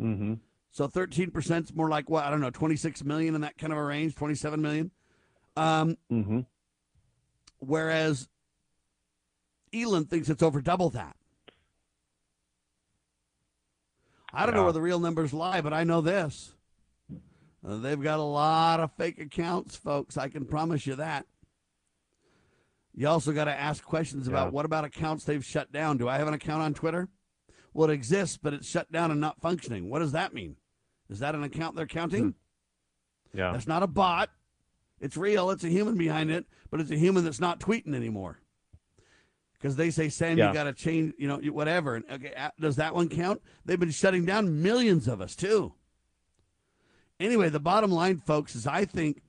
mm-hmm. So 13% is more like what? I don't know, 26 million in that kind of a range, 27 million. Um, Mm-hmm. whereas Elon thinks it's over double that. I don't know where the real numbers lie, but I know this. Uh, they've got a lot of fake accounts, folks. I can promise you that. You also got to ask questions about Yeah. what about accounts they've shut down? Do I have an account on Twitter? Well, it exists, but it's shut down and not functioning. What does that mean? Is that an account they're counting? Hmm. Yeah. That's not a bot. It's real. It's a human behind it, but it's a human that's not tweeting anymore. Because they say, Sam, Yeah. you got to change, you know, whatever. And okay, does that one count? They've been shutting down millions of us too. Anyway, the bottom line, folks, is I think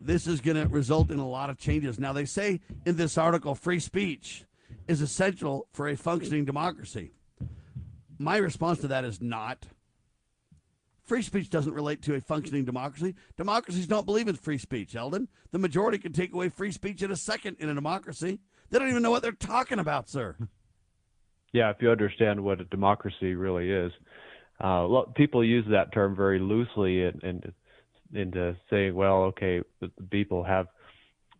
this is going to result in a lot of changes. Now, they say in this article, free speech is essential for a functioning democracy. My response to that is not. Free speech doesn't relate to a functioning democracy. Democracies don't believe in free speech, Eldon. The majority can take away free speech in a second in a democracy. They don't even know what they're talking about, sir. Yeah, if you understand what a democracy really is. Uh, people use that term very loosely and and into saying, well, okay, the the people have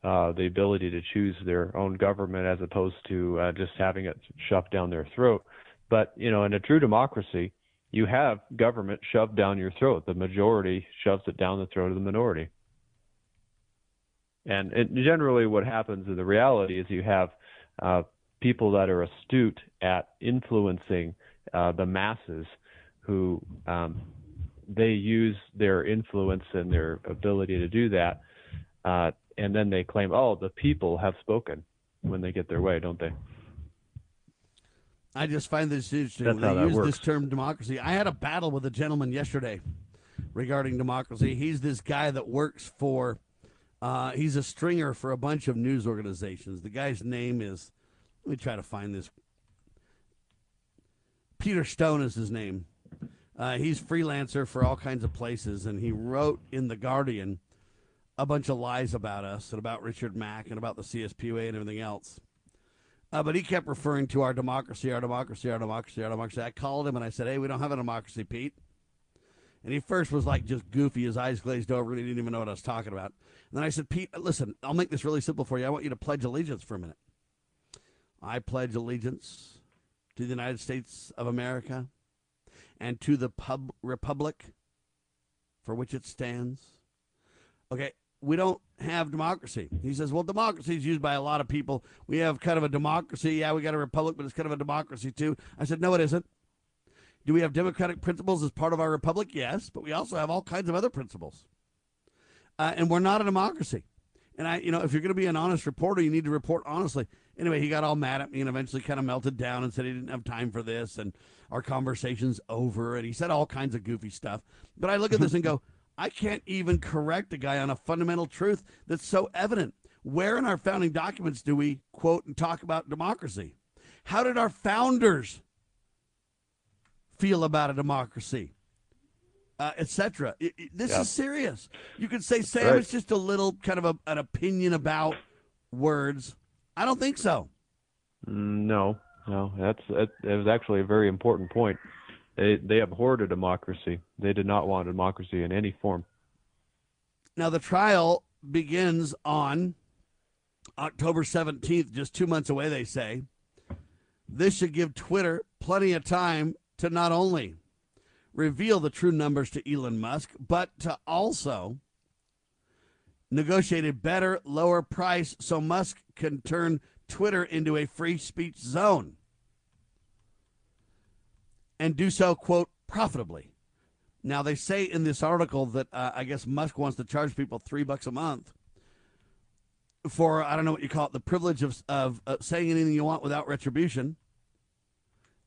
uh, the ability to choose their own government as opposed to uh, just having it shoved down their throat. But you know, in a true democracy, you have government shoved down your throat. The majority shoves it down the throat of the minority. And it, generally, what happens in the reality is you have uh, people that are astute at influencing uh, the masses who um, they use their influence and their ability to do that, uh, and then they claim, "Oh, the people have spoken," when they get their way, don't they? I just find this interesting. That's when they that use works. this term democracy. I had a battle with a gentleman yesterday regarding democracy. He's this guy that works for, uh, he's a stringer for a bunch of news organizations. The guy's name is, let me try to find this. Peter Stone is his name. Uh, he's freelancer for all kinds of places, and he wrote in the Guardian a bunch of lies about us and about Richard Mack and about the CSPOA and everything else. Uh, but he kept referring to our democracy, our democracy, our democracy, our democracy. I called him and I said, "Hey, we don't have a democracy, Pete." And he first was like just goofy, his eyes glazed over, and he didn't even know what I was talking about. And then I said, Pete, listen, I'll make this really simple for you. I want you to pledge allegiance for a minute. I pledge allegiance to the United States of America and to the pub republic for which it stands. Okay, we don't have democracy. He says, well, democracy is used by a lot of people. We have kind of a democracy. Yeah, we got a republic, but it's kind of a democracy too. I said, no, it isn't. Do we have democratic principles as part of our republic? Yes, but we also have all kinds of other principles. Uh, and we're not a democracy. And I, you know, if you're going to be an honest reporter, you need to report honestly. Anyway, he got all mad at me and eventually kind of melted down and said he didn't have time for this and our conversation's over. And he said all kinds of goofy stuff. But I look at this and go, I can't even correct a guy on a fundamental truth that's so evident. Where in our founding documents do we quote and talk about democracy? How did our founders feel about a democracy? Uh, Etc. This Yeah. is serious. You could say, Sam, Right. it's just a little kind of a, an opinion about words. I don't think so. Mm, No, no, that's that, that was actually a very important point. They they abhorred a democracy. They did not want a democracy in any form. Now, the trial begins on October 17th, just two months away, they say. This should give Twitter plenty of time to not only reveal the true numbers to Elon Musk, but to also negotiate a better, lower price so Musk can turn Twitter into a free speech zone and do so, quote, profitably. Now, they say in this article that uh, I guess Musk wants to charge people three bucks a month for, I don't know what you call it, the privilege of, of uh, saying anything you want without retribution.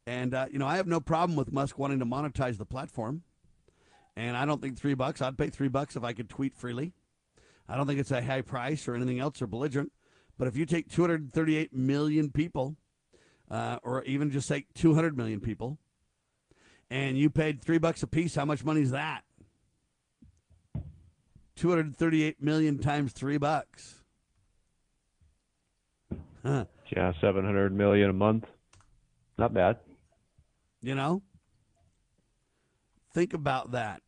And, uh, you know, I have no problem with Musk wanting to monetize the platform. And I don't think three bucks, I'd pay three bucks if I could tweet freely. I don't think it's a high price or anything else or belligerent. But if you take 238 million people, uh, or even just say 200 million people, and you paid three bucks a piece, how much money is that? 238 million times three bucks. Huh. Yeah, seven hundred million a month. Not bad. You know? Think about that.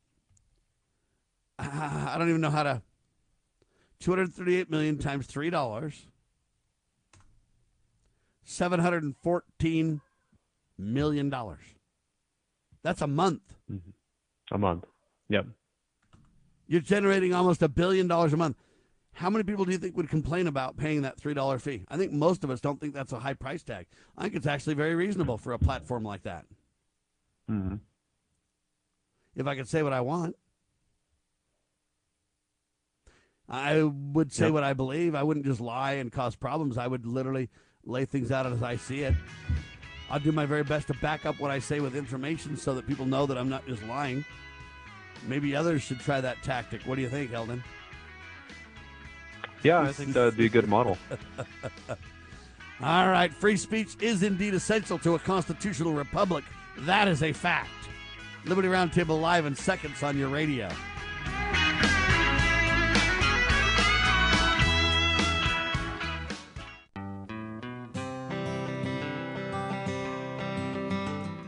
I don't even know how to. 238 million times $3. $714 million. That's a month. A month. Yep. You're generating almost a billion dollars a month. How many people do you think would complain about paying that $3 fee? I think most of us don't think that's a high price tag. I think it's actually very reasonable for a platform like that. hmm If I could say what I want, I would say Yep. what I believe. I wouldn't just lie and cause problems. I would literally lay things out as I see it. I'll do my very best to back up what I say with information so that people know that I'm not just lying. Maybe others should try that tactic. What do you think, Eldon? Yeah, I think that'd be a good model. All right, free speech is indeed essential to a constitutional republic. That is a fact. Liberty Roundtable live in seconds on your radio.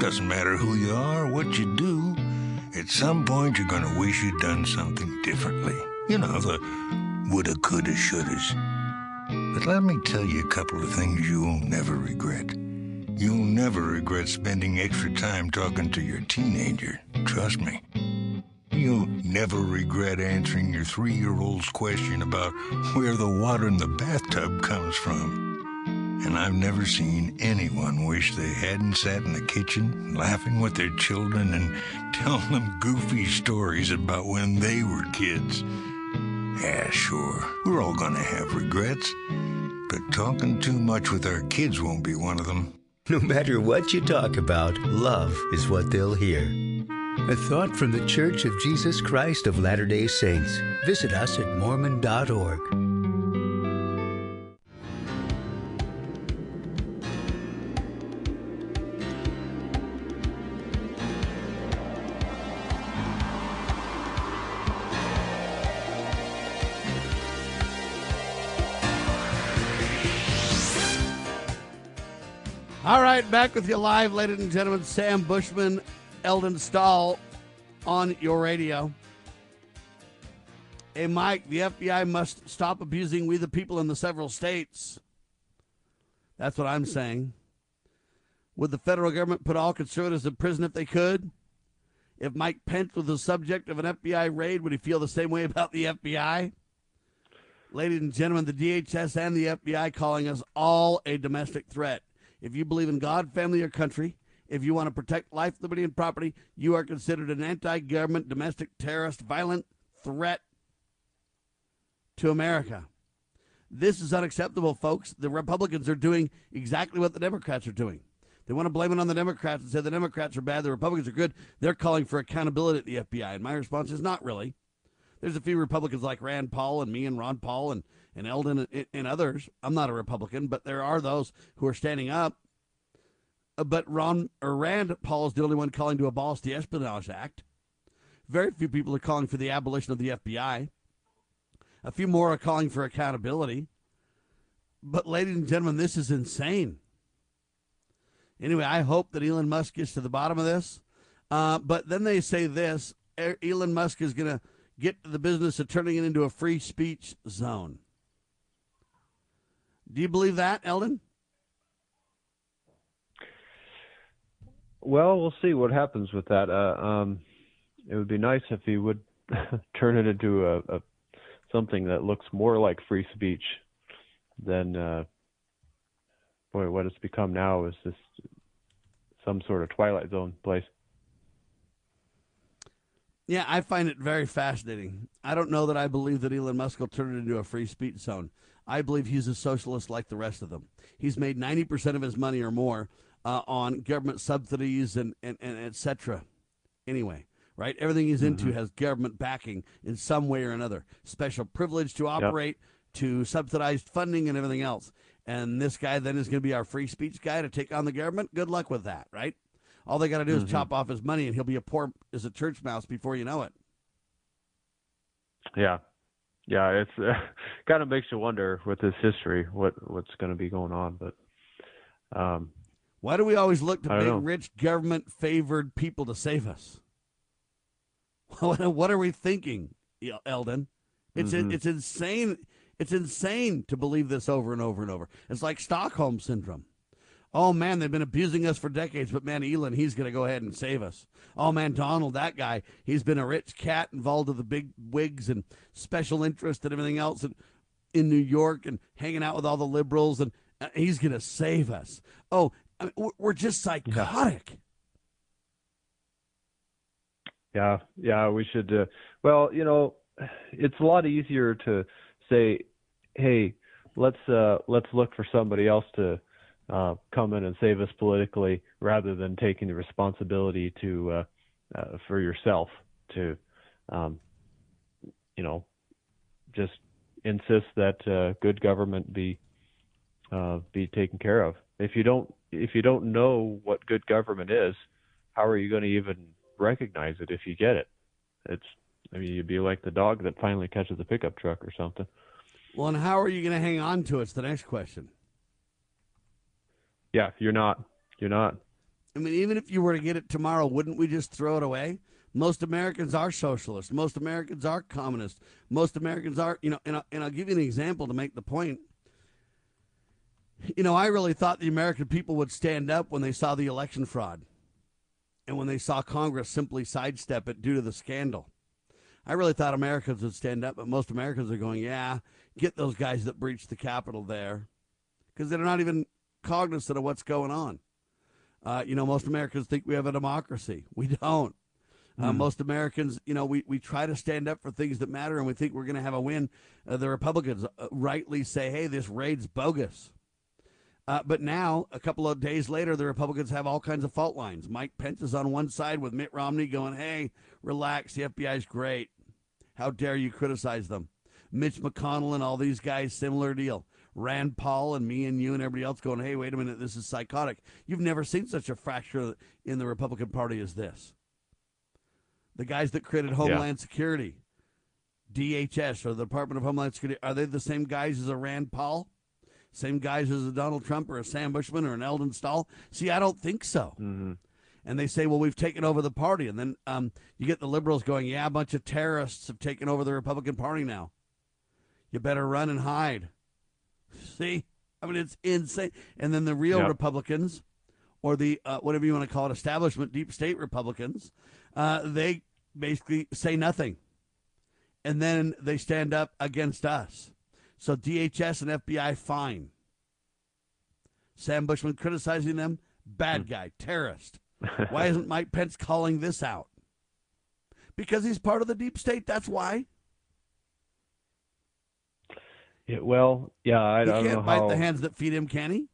Doesn't matter who you are what you do. At some point, you're gonna wish you'd done something differently. You know, the woulda, coulda, shouldas. But let me tell you a couple of things you'll never regret. You'll never regret spending extra time talking to your teenager. Trust me. You'll never regret answering your three year old's question about where the water in the bathtub comes from. And I've never seen anyone wish they hadn't sat in the kitchen laughing with their children and telling them goofy stories about when they were kids. Yeah, sure, we're all gonna have regrets, but talking too much with our kids won't be one of them. No matter what you talk about, love is what they'll hear. A thought from the Church of Jesus Christ of Latter day Saints. Visit us at Mormon.org. All right, back with you live, ladies and gentlemen. Sam Bushman, Eldon Stahl on your radio. Hey, Mike, the FBI must stop abusing we the people in the several states. That's what I'm saying. Would the federal government put all conservatives in prison if they could? If Mike Pence was the subject of an FBI raid, would he feel the same way about the FBI? Ladies and gentlemen, the DHS and the FBI calling us all a domestic threat. If you believe in God, family, or country, if you want to protect life, liberty, and property, you are considered an anti government, domestic terrorist, violent threat to America. This is unacceptable, folks. The Republicans are doing exactly what the Democrats are doing. They want to blame it on the Democrats and say the Democrats are bad, the Republicans are good. They're calling for accountability at the FBI. And my response is not really. There's a few Republicans like Rand Paul and me and Ron Paul and, and Eldon and, others. I'm not a Republican, but there are those who are standing up. Uh, But Ron or Rand Paul is the only one calling to abolish the Espionage Act. Very few people are calling for the abolition of the FBI. A few more are calling for accountability. But, ladies and gentlemen, this is insane. Anyway, I hope that Elon Musk gets to the bottom of this. Uh, but then they say this Elon Musk is going to get the business of turning it into a free speech zone. Do you believe that, Eldon? Well, we'll see what happens with that. Uh, um, it would be nice if he would turn it into a, a something that looks more like free speech than uh, boy, what it's become now is just some sort of twilight zone place. Yeah, I find it very fascinating. I don't know that I believe that Elon Musk will turn it into a free speech zone. I believe he's a socialist like the rest of them. He's made 90% of his money or more uh, on government subsidies and, and, and et cetera. Anyway, right? Everything he's into Mhm. has government backing in some way or another. Special privilege to operate, to subsidized funding and everything else. And this guy then is going to be our free speech guy to take on the government. Good luck with that, right? All they got to do is Mhm. chop off his money and he'll be a poor as a church mouse before you know it. Yeah, yeah, it's uh, kind of makes you wonder with this history what what's going to be going on. But um, Why do we always look to big, know. rich, government favored people to save us? What what are we thinking, El- Eldon? It's Mhm. it's insane. It's insane to believe this over and over and over. It's like Stockholm syndrome. Oh man, they've been abusing us for decades, but man, Elon, he's going to go ahead and save us. Oh man, Donald, that guy, he's been a rich cat involved with the big wigs and special interest and everything else in, in New York and hanging out with all the liberals, and uh, he's going to save us. Oh, I mean, we're- we're just psychotic. Yeah, yeah, we should. Uh, well, you know, it's a lot easier to say, "Hey, let's uh, let's look for somebody else to uh, come in and save us politically," rather than taking the responsibility to uh, uh, for yourself to, um, you know, just insist that uh, good government be uh, be taken care of. If you don't if you don't know what good government is, how are you going to even recognize it if you get it? It's I mean you'd be like the dog that finally catches a pickup truck or something. Well, and how are you going to hang on to it? It's the next question. Yeah, you're not You're not. I mean, even if you were to get it tomorrow, wouldn't we just throw it away? Most Americans are socialists. Most Americans are communists. Most Americans are, you know, and, I, and I'll give you an example to make the point. You know, I really thought the American people would stand up when they saw the election fraud and when they saw Congress simply sidestep it due to the scandal. I really thought Americans would stand up, but most Americans are going, yeah, get those guys that breached the Capitol there because they're not even cognizant of what's going on. Uh, you know, most Americans think we have a democracy. We don't. Uh, Hmm. most Americans, you know, we, we try to stand up for things that matter and we think we're going to have a win. Uh, the Republicans uh, rightly say, hey, this raid's bogus. Uh, but now, a couple of days later, the Republicans have all kinds of fault lines. Mike Pence is on one side with Mitt Romney going, hey, relax, the FBI's great. How dare you criticize them? Mitch McConnell and all these guys, similar deal. Rand Paul and me and you and everybody else going, hey, wait a minute, this is psychotic. You've never seen such a fracture in the Republican Party as this. The guys that created Homeland Security, DHS, or the Department of Homeland Security, are they the same guys as a Rand Paul? Same guys as a Donald Trump or a Sam Bushman or an Eldon Stahl? See, I don't think so. Mm-hmm. And they say, well, we've taken over the party. And then um, you get the liberals going, yeah, a bunch of terrorists have taken over the Republican Party now. You better run and hide. See? I mean, it's insane. And then the real Yep. Republicans, or the uh, whatever you want to call it, establishment, deep state Republicans, uh, they basically say nothing. And then they stand up against us. So DHS and FBI, fine. Sam Bushman criticizing them, bad guy, terrorist. Why isn't Mike Pence calling this out? Because he's part of the deep state. That's why. Yeah, well, yeah, I, I he don't can't know bite how the hands that feed him, can he?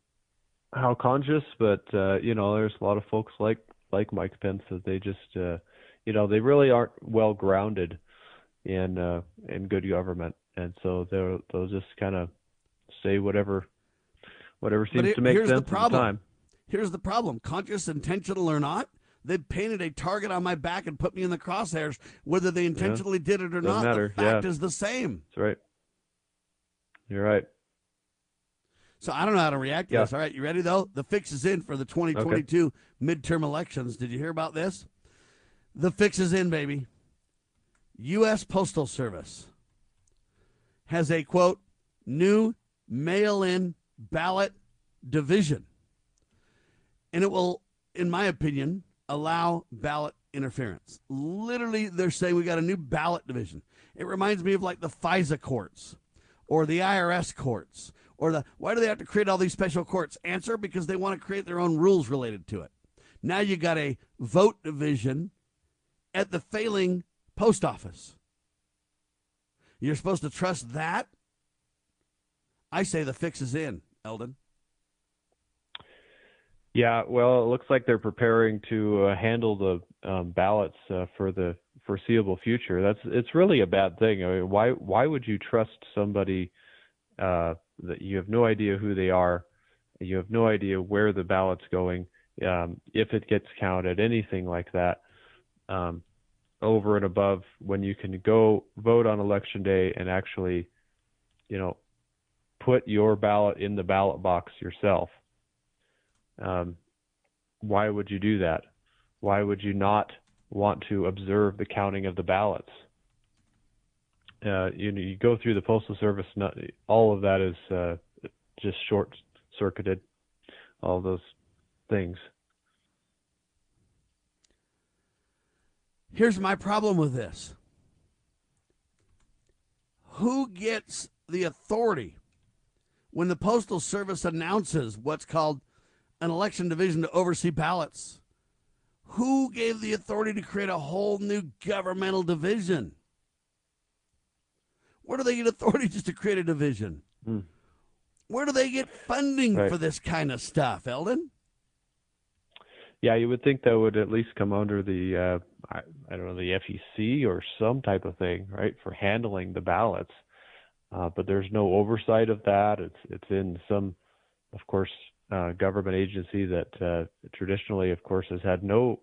how conscious, but uh, you know, there's a lot of folks like like Mike Pence that they just, uh, you know, they really aren't well grounded in uh, in good government, and so they'll they'll just kind of say whatever whatever seems but to make here's sense the at the problem. time. Here's the problem: conscious, intentional or not, they painted a target on my back and put me in the crosshairs, whether they intentionally did it or Doesn't not. matter, The fact yeah. is the same. That's right. You're right. So I don't know how to react to Yeah. this. All right, you ready though? The fix is in for the 2022 midterm elections. Did you hear about this? The fix is in, baby. U.S. Postal Service has a quote new mail-in ballot division, and it will, in my opinion, allow ballot interference. Literally, they're saying we got a new ballot division. It reminds me of like the FISA courts or the IRS courts or the why do they have to create all these special courts? Answer because they want to create their own rules related to it. Now you got a vote division at the failing post office. You're supposed to trust that? I say the fix is in, Eldon. Yeah, well, it looks like they're preparing to uh, handle the um, ballots uh, for the foreseeable future. That's it's really a bad thing. I mean, why why would you trust somebody uh, that you have no idea who they are, you have no idea where the ballot's going, um, if it gets counted, anything like that, um, over and above when you can go vote on election day and actually, you know, put your ballot in the ballot box yourself. Um, why would you do that? Why would you not want to observe the counting of the ballots? Uh, you know, you go through the postal service. Not, all of that is uh, just short circuited. All those things. Here's my problem with this. Who gets the authority when the Postal Service announces what's called an election division to oversee ballots? Who gave the authority to create a whole new governmental division? Where do they get authority just to create a division? Hmm. Where do they get funding Right. for this kind of stuff, Eldon? Yeah, you would think that would at least come under the uh, I, I don't know the FEC or some type of thing, right, for handling the ballots. Uh, but there's no oversight of that. It's it's in some, of course, uh, government agency that uh, traditionally, of course, has had no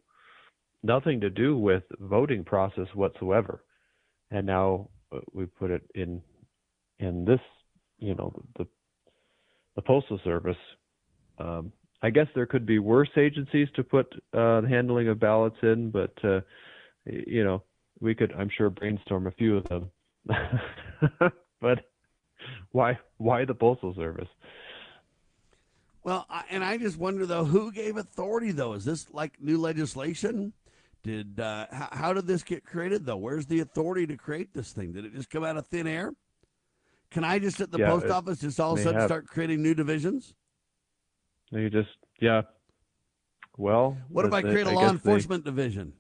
nothing to do with voting process whatsoever. And now uh, we put it in in this, you know, the the postal service. Um, I guess there could be worse agencies to put uh, the handling of ballots in, but uh, you know, we could, I'm sure, brainstorm a few of them. but why, why the postal service? Well, I, and I just wonder though, who gave authority though? Is this like new legislation? Did uh, how, how did this get created though? Where's the authority to create this thing? Did it just come out of thin air? Can I just at the Yeah, post office just all of a sudden have. start creating new divisions? You just, yeah. Well, What if I create a law guess they- enforcement division?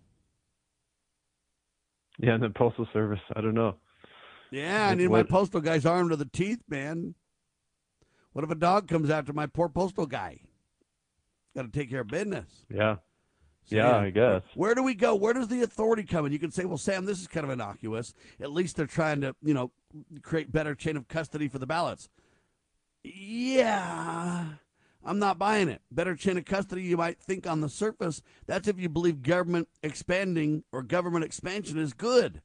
yeah, and the postal service. I don't know. Yeah, I need my postal guys armed to the teeth, man. What if a dog comes after my poor postal guy? Got to take care of business. Yeah. So, yeah, I guess. Where do we go? Where does the authority come in? You can say, well, Sam, this is kind of innocuous. At least they're trying to, you know, create better chain of custody for the ballots. Yeah, I'm not buying it. Better chain of custody, you might think on the surface. That's if you believe government expanding or government expansion is good.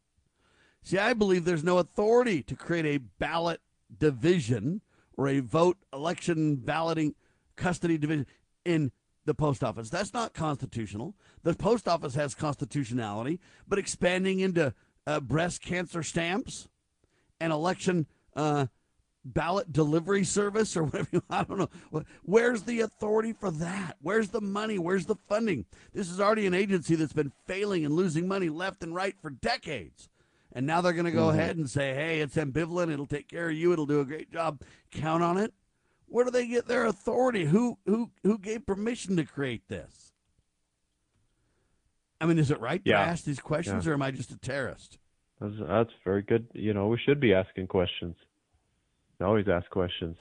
See, I believe there's no authority to create a ballot division or a vote election balloting custody division in the post office. That's not constitutional. The post office has constitutionality, but expanding into uh, breast cancer stamps and election uh, ballot delivery service or whatever you, I don't know. Where's the authority for that? Where's the money? Where's the funding? This is already an agency that's been failing and losing money left and right for decades. And now they're going to go Mhm. ahead and say, hey, it's ambivalent. It'll take care of you. It'll do a great job. Count on it. Where do they get their authority? Who who who gave permission to create this? I mean, is it right to Yeah. ask these questions, Yeah. or am I just a terrorist? That's, that's very good. You know, we should be asking questions. I Always ask questions.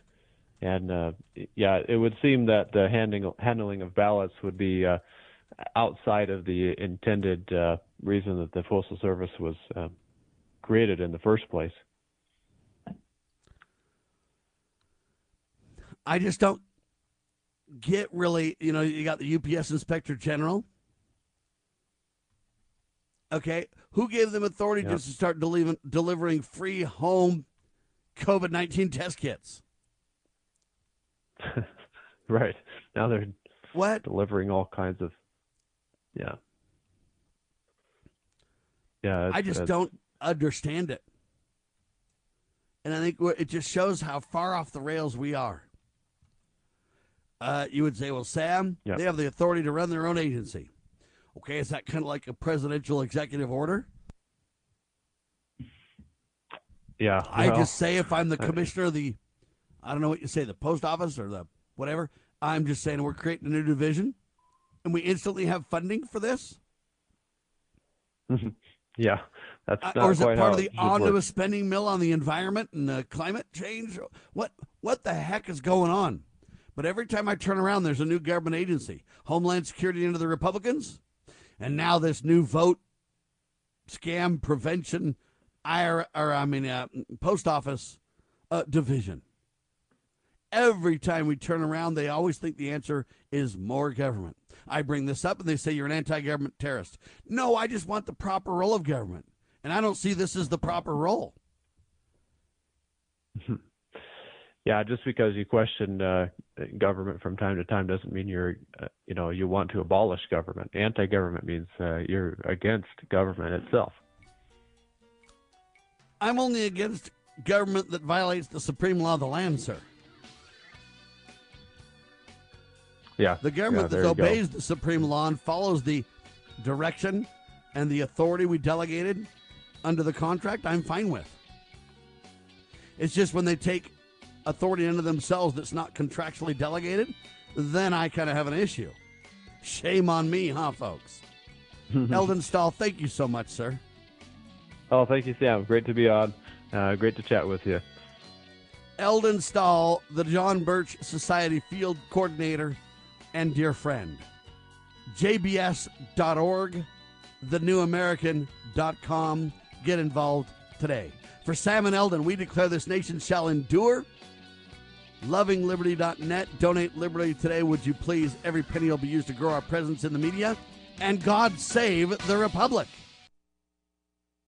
And uh, yeah, it would seem that the handling handling of ballots would be uh, outside of the intended uh, reason that the postal service was uh, created in the first place. I just don't get really, you know, you got the UPS Inspector General. Okay. Who gave them authority Yeah. just to start delivering, delivering free home COVID 19 test kits? right now they're what delivering all kinds of yeah yeah I just uh, don't understand it. And I think it just shows how far off the rails we are. Uh, you would say, well, Sam, Yeah. they have the authority to run their own agency. Okay, is that kind of like a presidential executive order? yeah I well, just say if I'm the commissioner of the, I don't know what you say, the post office or the whatever. I'm just saying we're creating a new division, and we instantly have funding for this. yeah that's Uh, not or is it part of the omnibus spending mill on the environment and uh, climate change? What what the heck is going on? But every time I turn around, there's a new government agency. Homeland Security into the Republicans, and now this new vote scam prevention, IR, or I mean, uh, post office uh, division. Every time we turn around, they always think the answer is more government. I bring this up and they say you're an anti government terrorist. No, I just want the proper role of government. And I don't see this as the proper role. yeah just because you question uh, government from time to time doesn't mean you're uh, you know you want to abolish government anti-government means uh, you're against government itself I'm only against government that violates the supreme law of the land, sir. yeah The government yeah, that you go. obeys the supreme law and follows the direction and the authority we delegated under the contract, I'm fine with. It's just when they take authority into themselves that's not contractually delegated, then I kind of have an issue. Shame on me, huh, folks? Eldon Stahl, thank you so much, sir. oh thank you sam great to be on uh, great to chat with you Eldon Stahl, the John Birch Society field coordinator and dear friend. JBS.org, thenewamerican.com. Get involved today. For Sam and Eldon, we declare this nation shall endure. LovingLiberty.net. Donate liberty today, would you please? Every penny will be used to grow our presence in the media. And God save the Republic.